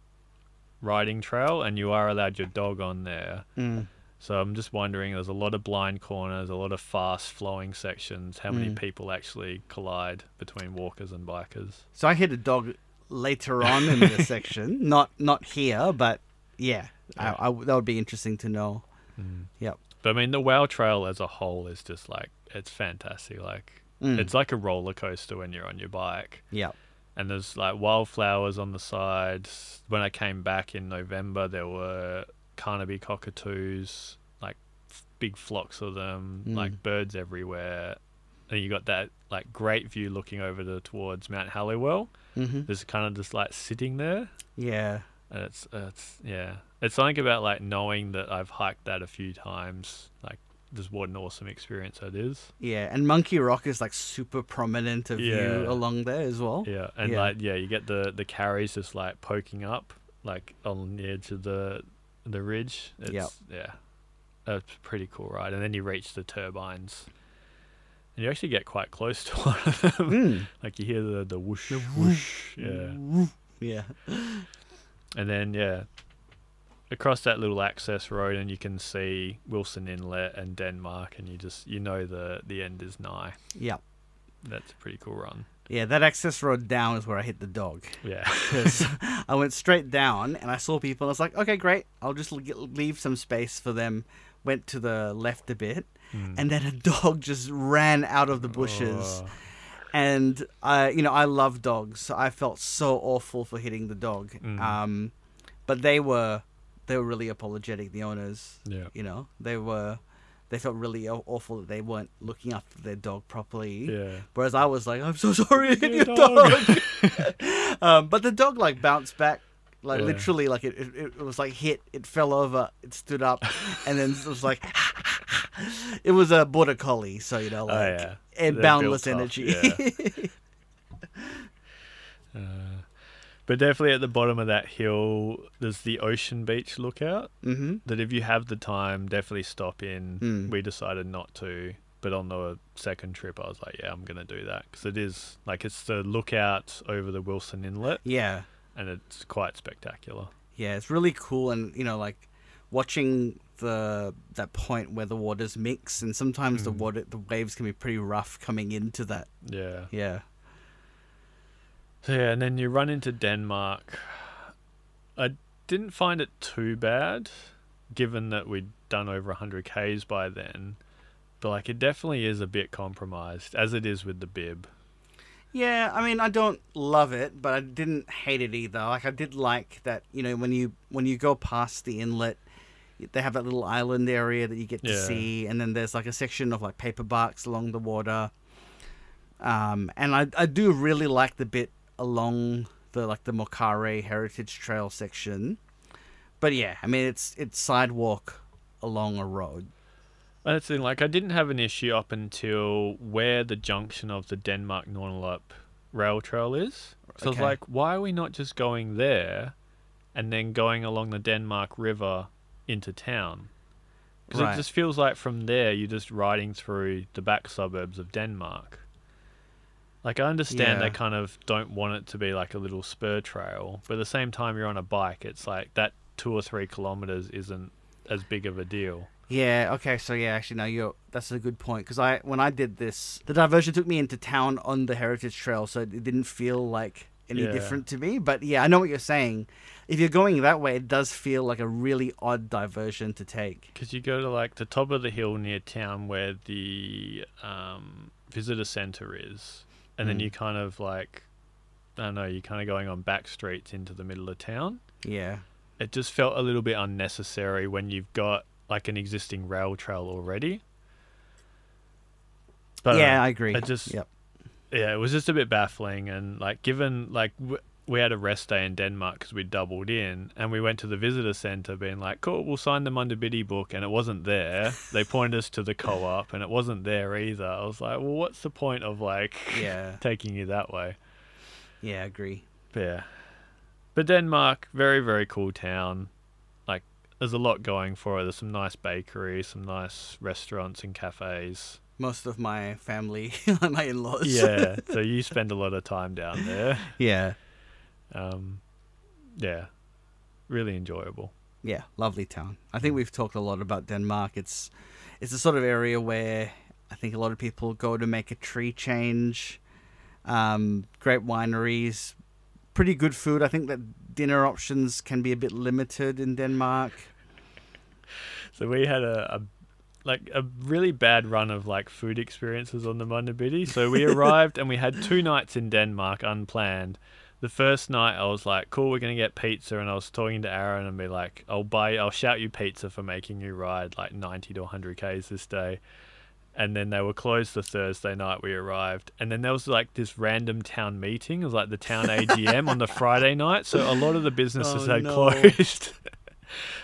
riding trail and you are allowed your dog on there. mm. So I'm just wondering, there's a lot of blind corners, a lot of fast flowing sections. How many Mm. people actually collide between walkers and bikers? so I hit a dog later on in the section not not here but yeah, Yeah. I, I, that would be interesting to know Yep. But I mean, the Wow Trail as a whole is just like it's fantastic. Like Mm. it's like a roller coaster when you're on your bike. yeah And there's like wildflowers on the sides. When I came back in November, there were Carnaby cockatoos, like f- big flocks of them, Mm. like birds everywhere. And you got that like great view looking over the towards Mount Hallowell. hmm There's kind of just like sitting there, yeah and it's it's yeah, it's something about like knowing that I've hiked that a few times. Like just what an awesome experience that is. yeah and Monkey Rock is like super prominent of Yeah. view along there as well Yeah, and Yeah. like yeah, you get the the karris just like poking up, like on the edge of the the ridge. It's, Yep. Yeah, that's pretty cool right? And then you reach the turbines, and you actually get quite close to one of them. Mm. like you hear the the whoosh The whoosh. Yeah, yeah and then yeah, across that little access road, and you can see Wilson Inlet and Denmark, and you just you know the the end is nigh. yeah That's a pretty cool run. Yeah, that access road down is where I hit the dog. Yeah. I went straight down and I saw people and I was like, okay, great. I'll just leave some space for them. Went to the left a bit Mm. and then a dog just ran out of the bushes. Oh. And I, you know, I love dogs. So I felt so awful for hitting the dog. Mm. Um, but they were, they were really apologetic. The owners, yeah. you know, they were, they felt really awful that they weren't looking after their dog properly. Yeah. Whereas I was like, I'm so sorry I hit Your your dog." dog. um, but the dog like bounced back, like Yeah. literally, like it, it, it was like hit, it fell over, it stood up, and then it was like, it was a border collie, so you know, like, oh yeah. and They're boundless energy. Uh, But definitely at the bottom of that hill, there's the Ocean Beach lookout. Mm-hmm. That if you have the time, definitely stop in. Mm. We decided not to, but on the second trip, I was like, yeah, I'm gonna do that because it is like it's the lookout over the Wilson Inlet, Yeah. And it's quite spectacular. Yeah, it's really cool, and you know, like watching the that point where the waters mix, and sometimes the Mm. water, the waves can be pretty rough coming into that. Yeah. Yeah. So yeah, and then you run into Denmark. I didn't find it too bad, given that we'd done over 100 k's by then. But like, it definitely is a bit compromised, as it is with the bib. Yeah, I mean, I don't love it, but I didn't hate it either. Like, I did like that. You know, when you when you go past the inlet, they have that little island area that you get to Yeah. see, and then there's like a section of like paper barks along the water. Um, and I I do really like the bit along the like the Mokare Heritage Trail section. But yeah, I mean, it's it's sidewalk along a road. And it's in, like I didn't have an issue up until where the junction of the Denmark Nornalup rail trail is. So it's Okay. like, why are we not just going there, and then going along the Denmark River into town? Because Right. it just feels like from there you're just riding through the back suburbs of Denmark. Like I understand Yeah. they kind of don't want it to be like a little spur trail, but at the same time you're on a bike. It's like that two or three kilometers isn't as big of a deal. Yeah. Okay. So yeah, actually, no, you're that's a good point because I when I did this, the diversion took me into town on the Heritage Trail, so it didn't feel like any Yeah. different to me. But yeah, I know what you're saying. If you're going that way, it does feel like a really odd diversion to take. Because you go to like the top of the hill near town where the um, visitor center is, and then Mm. you kind of like, I don't know, you're kind of going on back streets into the middle of town. Yeah. It just felt a little bit unnecessary when you've got like an existing rail trail already. But yeah, uh, I agree. I just- Yep. yeah, it was just a bit baffling. And like, given like w- we had a rest day in Denmark because we doubled in, and we went to the visitor center, being like, "Cool, we'll sign the Munda Biddi book," and it wasn't there. they pointed us to the co-op, and it wasn't there either. I was like, "Well, what's the point of like Yeah. taking you that way?" Yeah, I agree. Yeah, but Denmark, very very cool town. There's a lot going for it. There's some nice bakeries, some nice restaurants and cafes. Most of my family, my in-laws. Yeah, so you spend a lot of time down there. yeah. Um, yeah, really enjoyable. Yeah, lovely town. I think we've talked a lot about Denmark. It's it's the sort of area where I think a lot of people go to make a tree change. Um, great wineries, pretty good food. I think that dinner options can be a bit limited in Denmark. So we had a, a like a really bad run of like food experiences on the Munda Biddi. So we arrived and we had two nights in Denmark unplanned. The first night I was like, cool, we're gonna get pizza, and I was talking to Aaron and be like, I'll buy, I'll shout you pizza for making you ride like 90 to 100 k's this day. And then they were closed the Thursday night we arrived, and then there was like this random town meeting. It was like the town AGM on the Friday night, so a lot of the businesses Oh, had no. closed.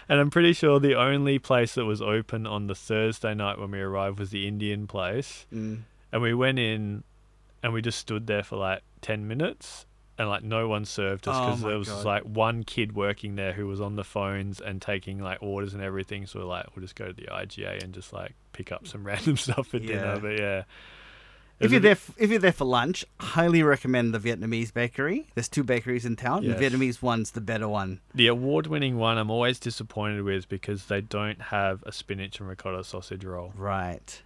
And I'm pretty sure the only place that was open on the Thursday night when we arrived was the Indian place. Mm. And we went in and we just stood there for like 10 minutes and like no one served us Oh because my there was God. like one kid working there who was on the phones and taking like orders and everything. So we're like, we'll just go to the IGA and just like pick up some random stuff for Yeah. dinner. But yeah. If you're there, f- if you're there for lunch, highly recommend the Vietnamese bakery. There's two bakeries in town. Yes. The Vietnamese one's the better one. The award winning one I'm always disappointed with because they don't have a spinach and ricotta sausage roll. Right.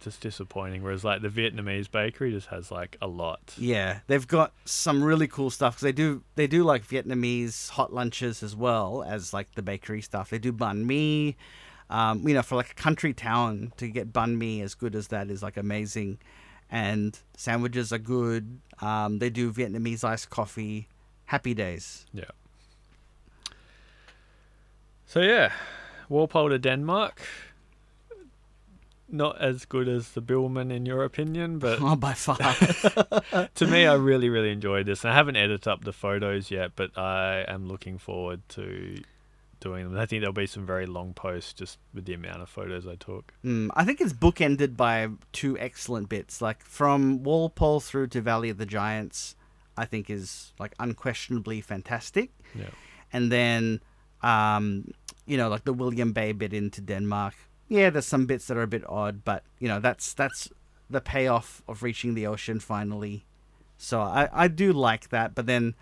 Just disappointing. Whereas like the Vietnamese bakery just has like a lot. Yeah, they've got some really cool stuff because they do they do like Vietnamese hot lunches as well as like the bakery stuff. They do banh mi. Um, you know, for like a country town to get banh mi as good as that is like amazing, and sandwiches are good. Um, they do Vietnamese iced coffee. Happy days. Yeah. So yeah, Walpole to Denmark. Not as good as the Bibbulmun in your opinion, but Oh, by far. to me, I really, really enjoyed this. I haven't edited up the photos yet, but I am looking forward to doing them. I think there'll be some very long posts just with the amount of photos I took. Mm, I think it's bookended by two excellent bits. Like from Walpole through to Valley of the Giants, I think is like unquestionably fantastic. Yeah. And then, um, you know, like the William Bay bit into Denmark. Yeah, there's some bits that are a bit odd, but you know, that's that's the payoff of reaching the ocean finally. So I I do like that, but then.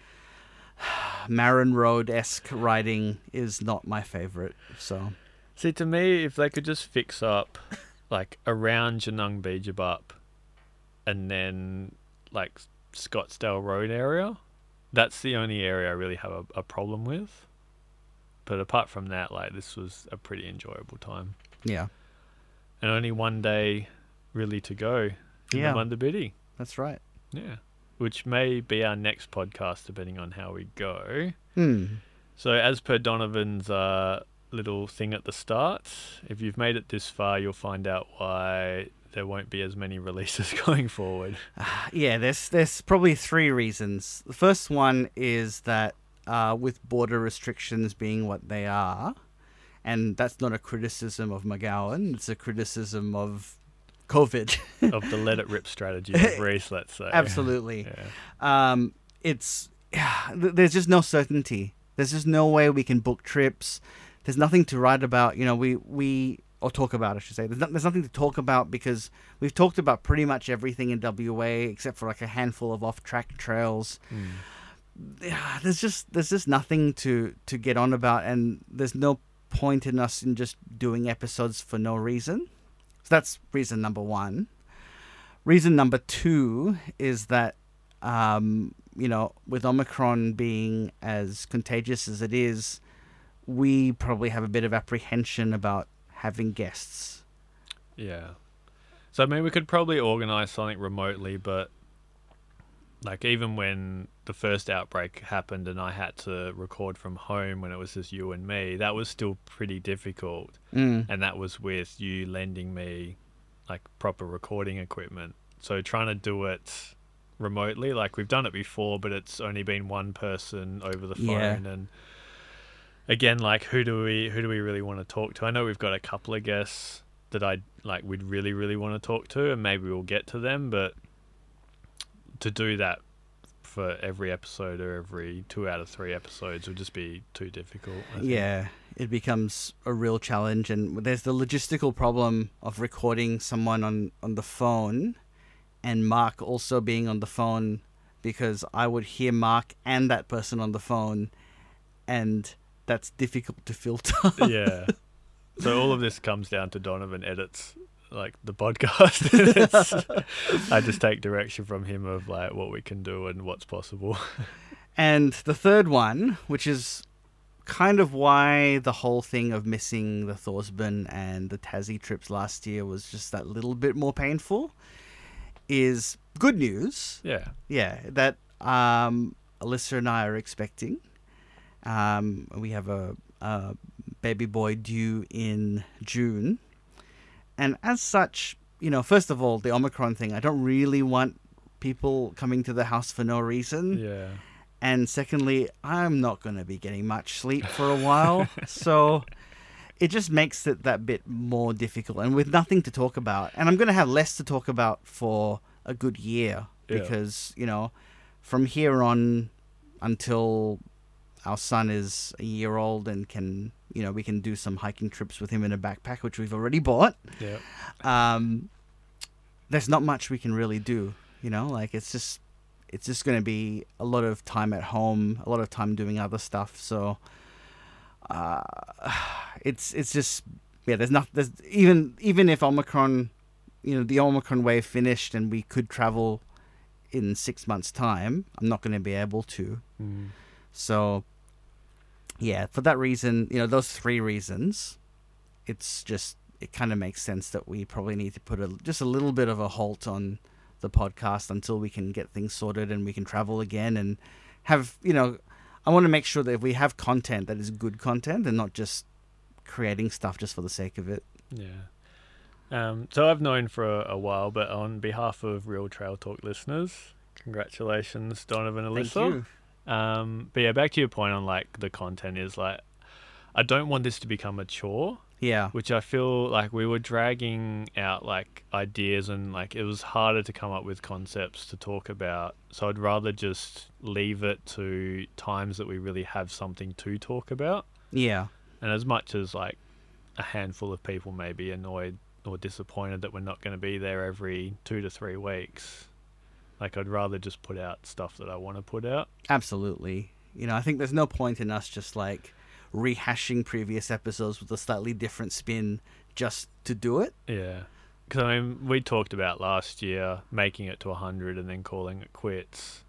Marin Road esque writing is not my favorite. So See, to me, if they could just fix up, like around Jinung Beigabup, and then like Scotsdale Road area, that's the only area I really have a, a problem with. But apart from that, like this was a pretty enjoyable time, yeah, and only one day really to go in Yeah. the Munda Biddi. that's right. Yeah, which may be our next podcast, depending on how we go. Hmm. So, as per Donovan's uh, little thing at the start, if you've made it this far, you'll find out why there won't be as many releases going forward. Yeah, there's there's probably three reasons. The first one is that uh, with border restrictions being what they are, and that's not a criticism of McGowan, it's a criticism of COVID. of the let it rip strategy of Reese, let's say. Absolutely. Yeah. um, it's th- there's just no certainty. There's just no way we can book trips. There's nothing to write about. You know, we we or talk about, I should say. There's, no, there's nothing to talk about because we've talked about pretty much everything in WA except for like a handful of off-track trails. Mm. Yeah, there's just there's just nothing to to get on about, and there's no point in us in just doing episodes for no reason. So that's reason number one. Reason number two is that um, you know, with Omicron being as contagious as it is, we probably have a bit of apprehension about having guests. Yeah. So, I mean, we could probably organize something remotely, but like, even when the first outbreak happened and I had to record from home when it was just you and me, that was still pretty difficult. Mm. and that was with you lending me like proper recording equipment. So trying to do it remotely, like we've done it before, but it's only been one person over the phone Yeah. and again like who do we who do we really want to talk to? I know we've got a couple of guests that I like we'd really really want to talk to and maybe we'll get to them, but to do that for every episode or every two out of three episodes would just be too difficult. Yeah, it becomes a real challenge, and there's the logistical problem of recording someone on on the phone, and Mark also being on the phone because I would hear Mark and that person on the phone, and that's difficult to filter. yeah. So all of this comes down to Donovan edits like the podcast. I just take direction from him of like what we can do and what's possible. And the third one, which is kind of why the whole thing of missing the Thorsborne and the Tassie trips last year was just that little bit more painful, is good news. Yeah. Yeah, that um, Alyssa and I are expecting. Um, we have a, a baby boy due in June. And as such, you know, first of all, the Omicron thing, I don't really want people coming to the house for no reason. Yeah. And secondly, I'm not going to be getting much sleep for a while. so it just makes it that bit more difficult and with nothing to talk about. And I'm going to have less to talk about for a good year Yeah. because, you know, from here on until our son is a year old and can, you know, we can do some hiking trips with him in a backpack, which we've already bought. Yeah. Um, there's not much we can really do, you know, like it's just it's just going to be a lot of time at home, a lot of time doing other stuff. So uh, it's it's just yeah. There's not there's even even if Omicron, you know, the Omicron wave finished and we could travel in six months' time, I'm not going to be able to. Mm. So yeah, for that reason, you know, those three reasons, it's just it kind of makes sense that we probably need to put a just a little bit of a halt on the podcast until we can get things sorted and we can travel again and have, you know, I want to make sure that if we have content that is good content and not just creating stuff just for the sake of it. Yeah. Um, so I've known for a, a while, but on behalf of Real Trail Talk listeners, congratulations, Donovan and Alyssa. Um, but yeah, back to your point on like the content is like, I don't want this to become a chore. Yeah. which I feel like we were dragging out like ideas and like it was harder to come up with concepts to talk about. So I'd rather just leave it to times that we really have something to talk about. Yeah. And as much as like a handful of people may be annoyed or disappointed that we're not going to be there every two to three weeks, like I'd rather just put out stuff that I want to put out. Absolutely. You know, I think there's no point in us just like rehashing previous episodes with a slightly different spin just to do it. Yeah. Because I mean, we talked about last year making it to 100 and then calling it quits.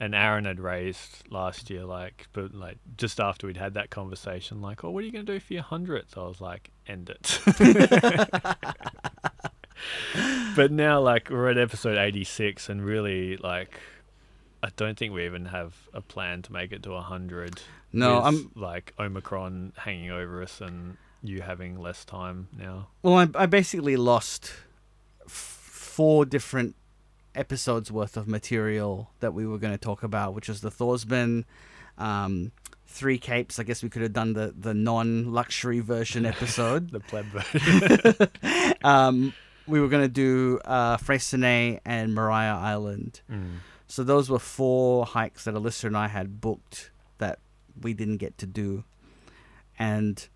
And Aaron had raised last year, like, but like just after we'd had that conversation, like, oh, what are you going to do for your 100th? I was like, end it. but now, like, we're at episode 86, and really, like, I don't think we even have a plan to make it to 100. No, I'm like Omicron hanging over us and you having less time now. well. I, I basically lost f- four different episodes worth of material that we were going to talk about, which was the Thorsborne, um, Three Capes. I guess we could have done the the non luxury version episode. The pleb version. um, we were going to do uh, Freycinet and Maria Island. Mm. So those were four hikes that Alyssa and I had booked that we didn't get to do. And,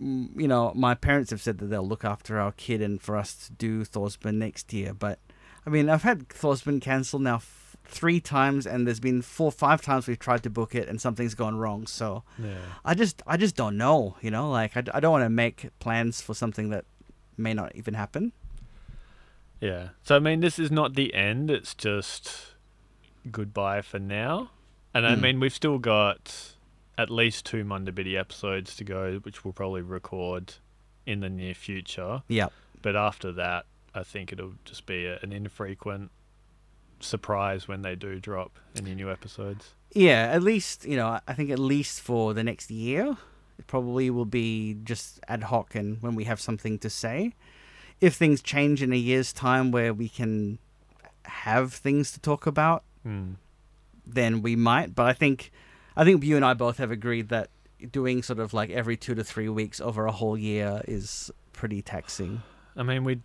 mm, you know, my parents have said that they'll look after our kid and for us to do Thorsborne next year. But, I mean, I've had Thorsborne cancelled now f- three times and there's been four, five times we've tried to book it and something's gone wrong. So Yeah. I just, I just don't know, you know, like I, I don't want to make plans for something that may not even happen. Yeah. So I mean, this is not the end. It's just goodbye for now. And I Mm. mean, we've still got at least two Munda Biddi episodes to go, which we'll probably record in the near future. Yeah. But after that, I think it'll just be a, an infrequent surprise when they do drop any new episodes. Yeah, at least you know. I think at least for the next year, it probably will be just ad hoc and when we have something to say. If things change in a year's time, where we can have things to talk about, Mm. then we might. But I think, I think you and I both have agreed that doing sort of like every two to three weeks over a whole year is pretty taxing. I mean, we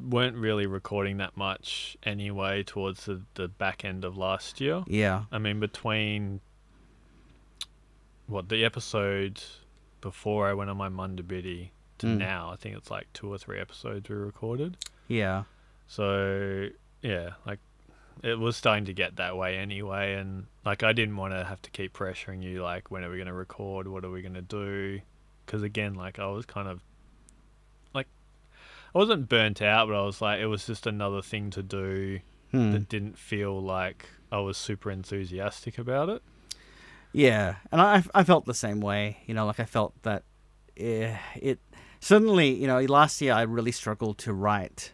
weren't really recording that much anyway towards the, the back end of last year. Yeah, I mean, between what the episode before I went on my Munda Biddi to Mm. now, I think it's like two or three episodes we recorded. yeah, So yeah, like it was starting to get that way anyway, and like I didn't want to have to keep pressuring you, like when are we going to record? What are we going to do? Because again, like I was kind of like I wasn't burnt out, but I was like it was just another thing to do Hmm. that didn't feel like I was super enthusiastic about it. Yeah, and I I felt the same way. You know, like I felt that eh, it suddenly, you know, last year I really struggled to write,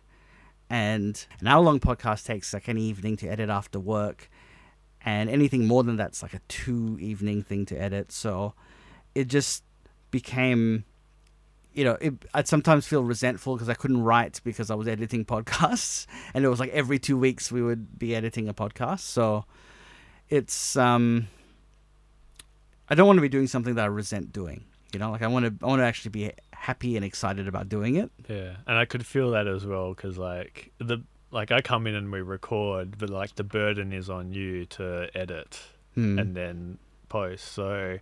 and an hour long podcast takes like an evening to edit after work, and anything more than that's like a two evening thing to edit. So it just became. You know, it, I'd sometimes feel resentful because I couldn't write because I was editing podcasts, and it was like every two weeks we would be editing a podcast. So it's um, I don't want to be doing something that I resent doing. You know, like I want to, I want to actually be happy and excited about doing it. Yeah, and I could feel that as well because like the like I come in and we record, but like the burden is on you to edit Hmm. and then post. So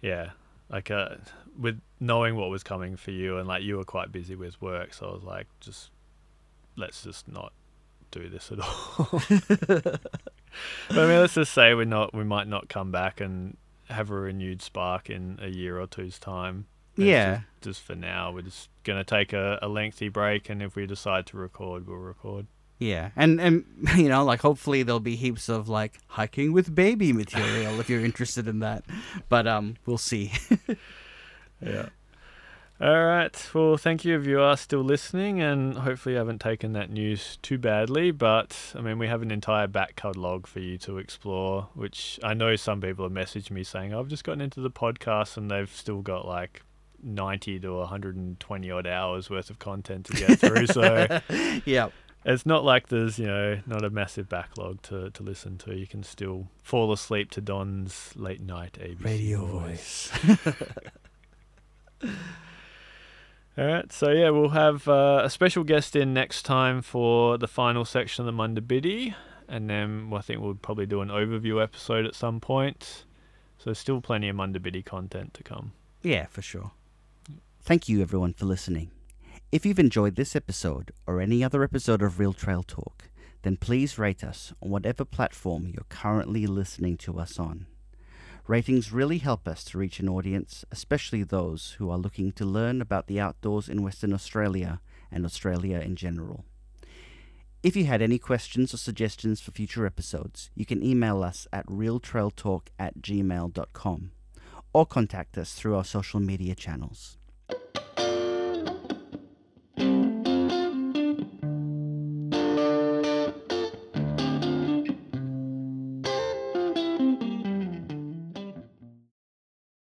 yeah, like uh, with knowing what was coming for you and like you were quite busy with work, so I was like, just let's just not do this at all. but I mean, let's just say we're not, we might not come back and have a renewed spark in a year or two's time. It's yeah, just, just for now, we're just gonna take a, a lengthy break, and if we decide to record, we'll record. yeah, and and you know, like hopefully there'll be heaps of like hiking with baby material if you're interested in that. But um, we'll see. Yeah. All right. Well, thank you if you are still listening, and hopefully you haven't taken that news too badly. But I mean, we have an entire back catalogue for you to explore, which I know some people have messaged me saying, "I've just gotten into the podcast," and they've still got like. 90 to 120 odd hours worth of content to get through so yeah, it's not like there's you know not a massive backlog to, to listen to you can still fall asleep to don's late night abc voice All right, so yeah, we'll have uh, a special guest in next time for the final section of the Munda Biddy, and then I think we'll probably do an overview episode at some point. So still plenty of Munda Biddy content to come. Yeah, for sure. Thank you, everyone, for listening. If you've enjoyed this episode or any other episode of Real Trail Talk, then please rate us on whatever platform you're currently listening to us on. Ratings really help us to reach an audience, especially those who are looking to learn about the outdoors in Western Australia and Australia in general. If you had any questions or suggestions for future episodes, you can email us at realtrailtalk at gmail.com or contact us through our social media channels. Thank you.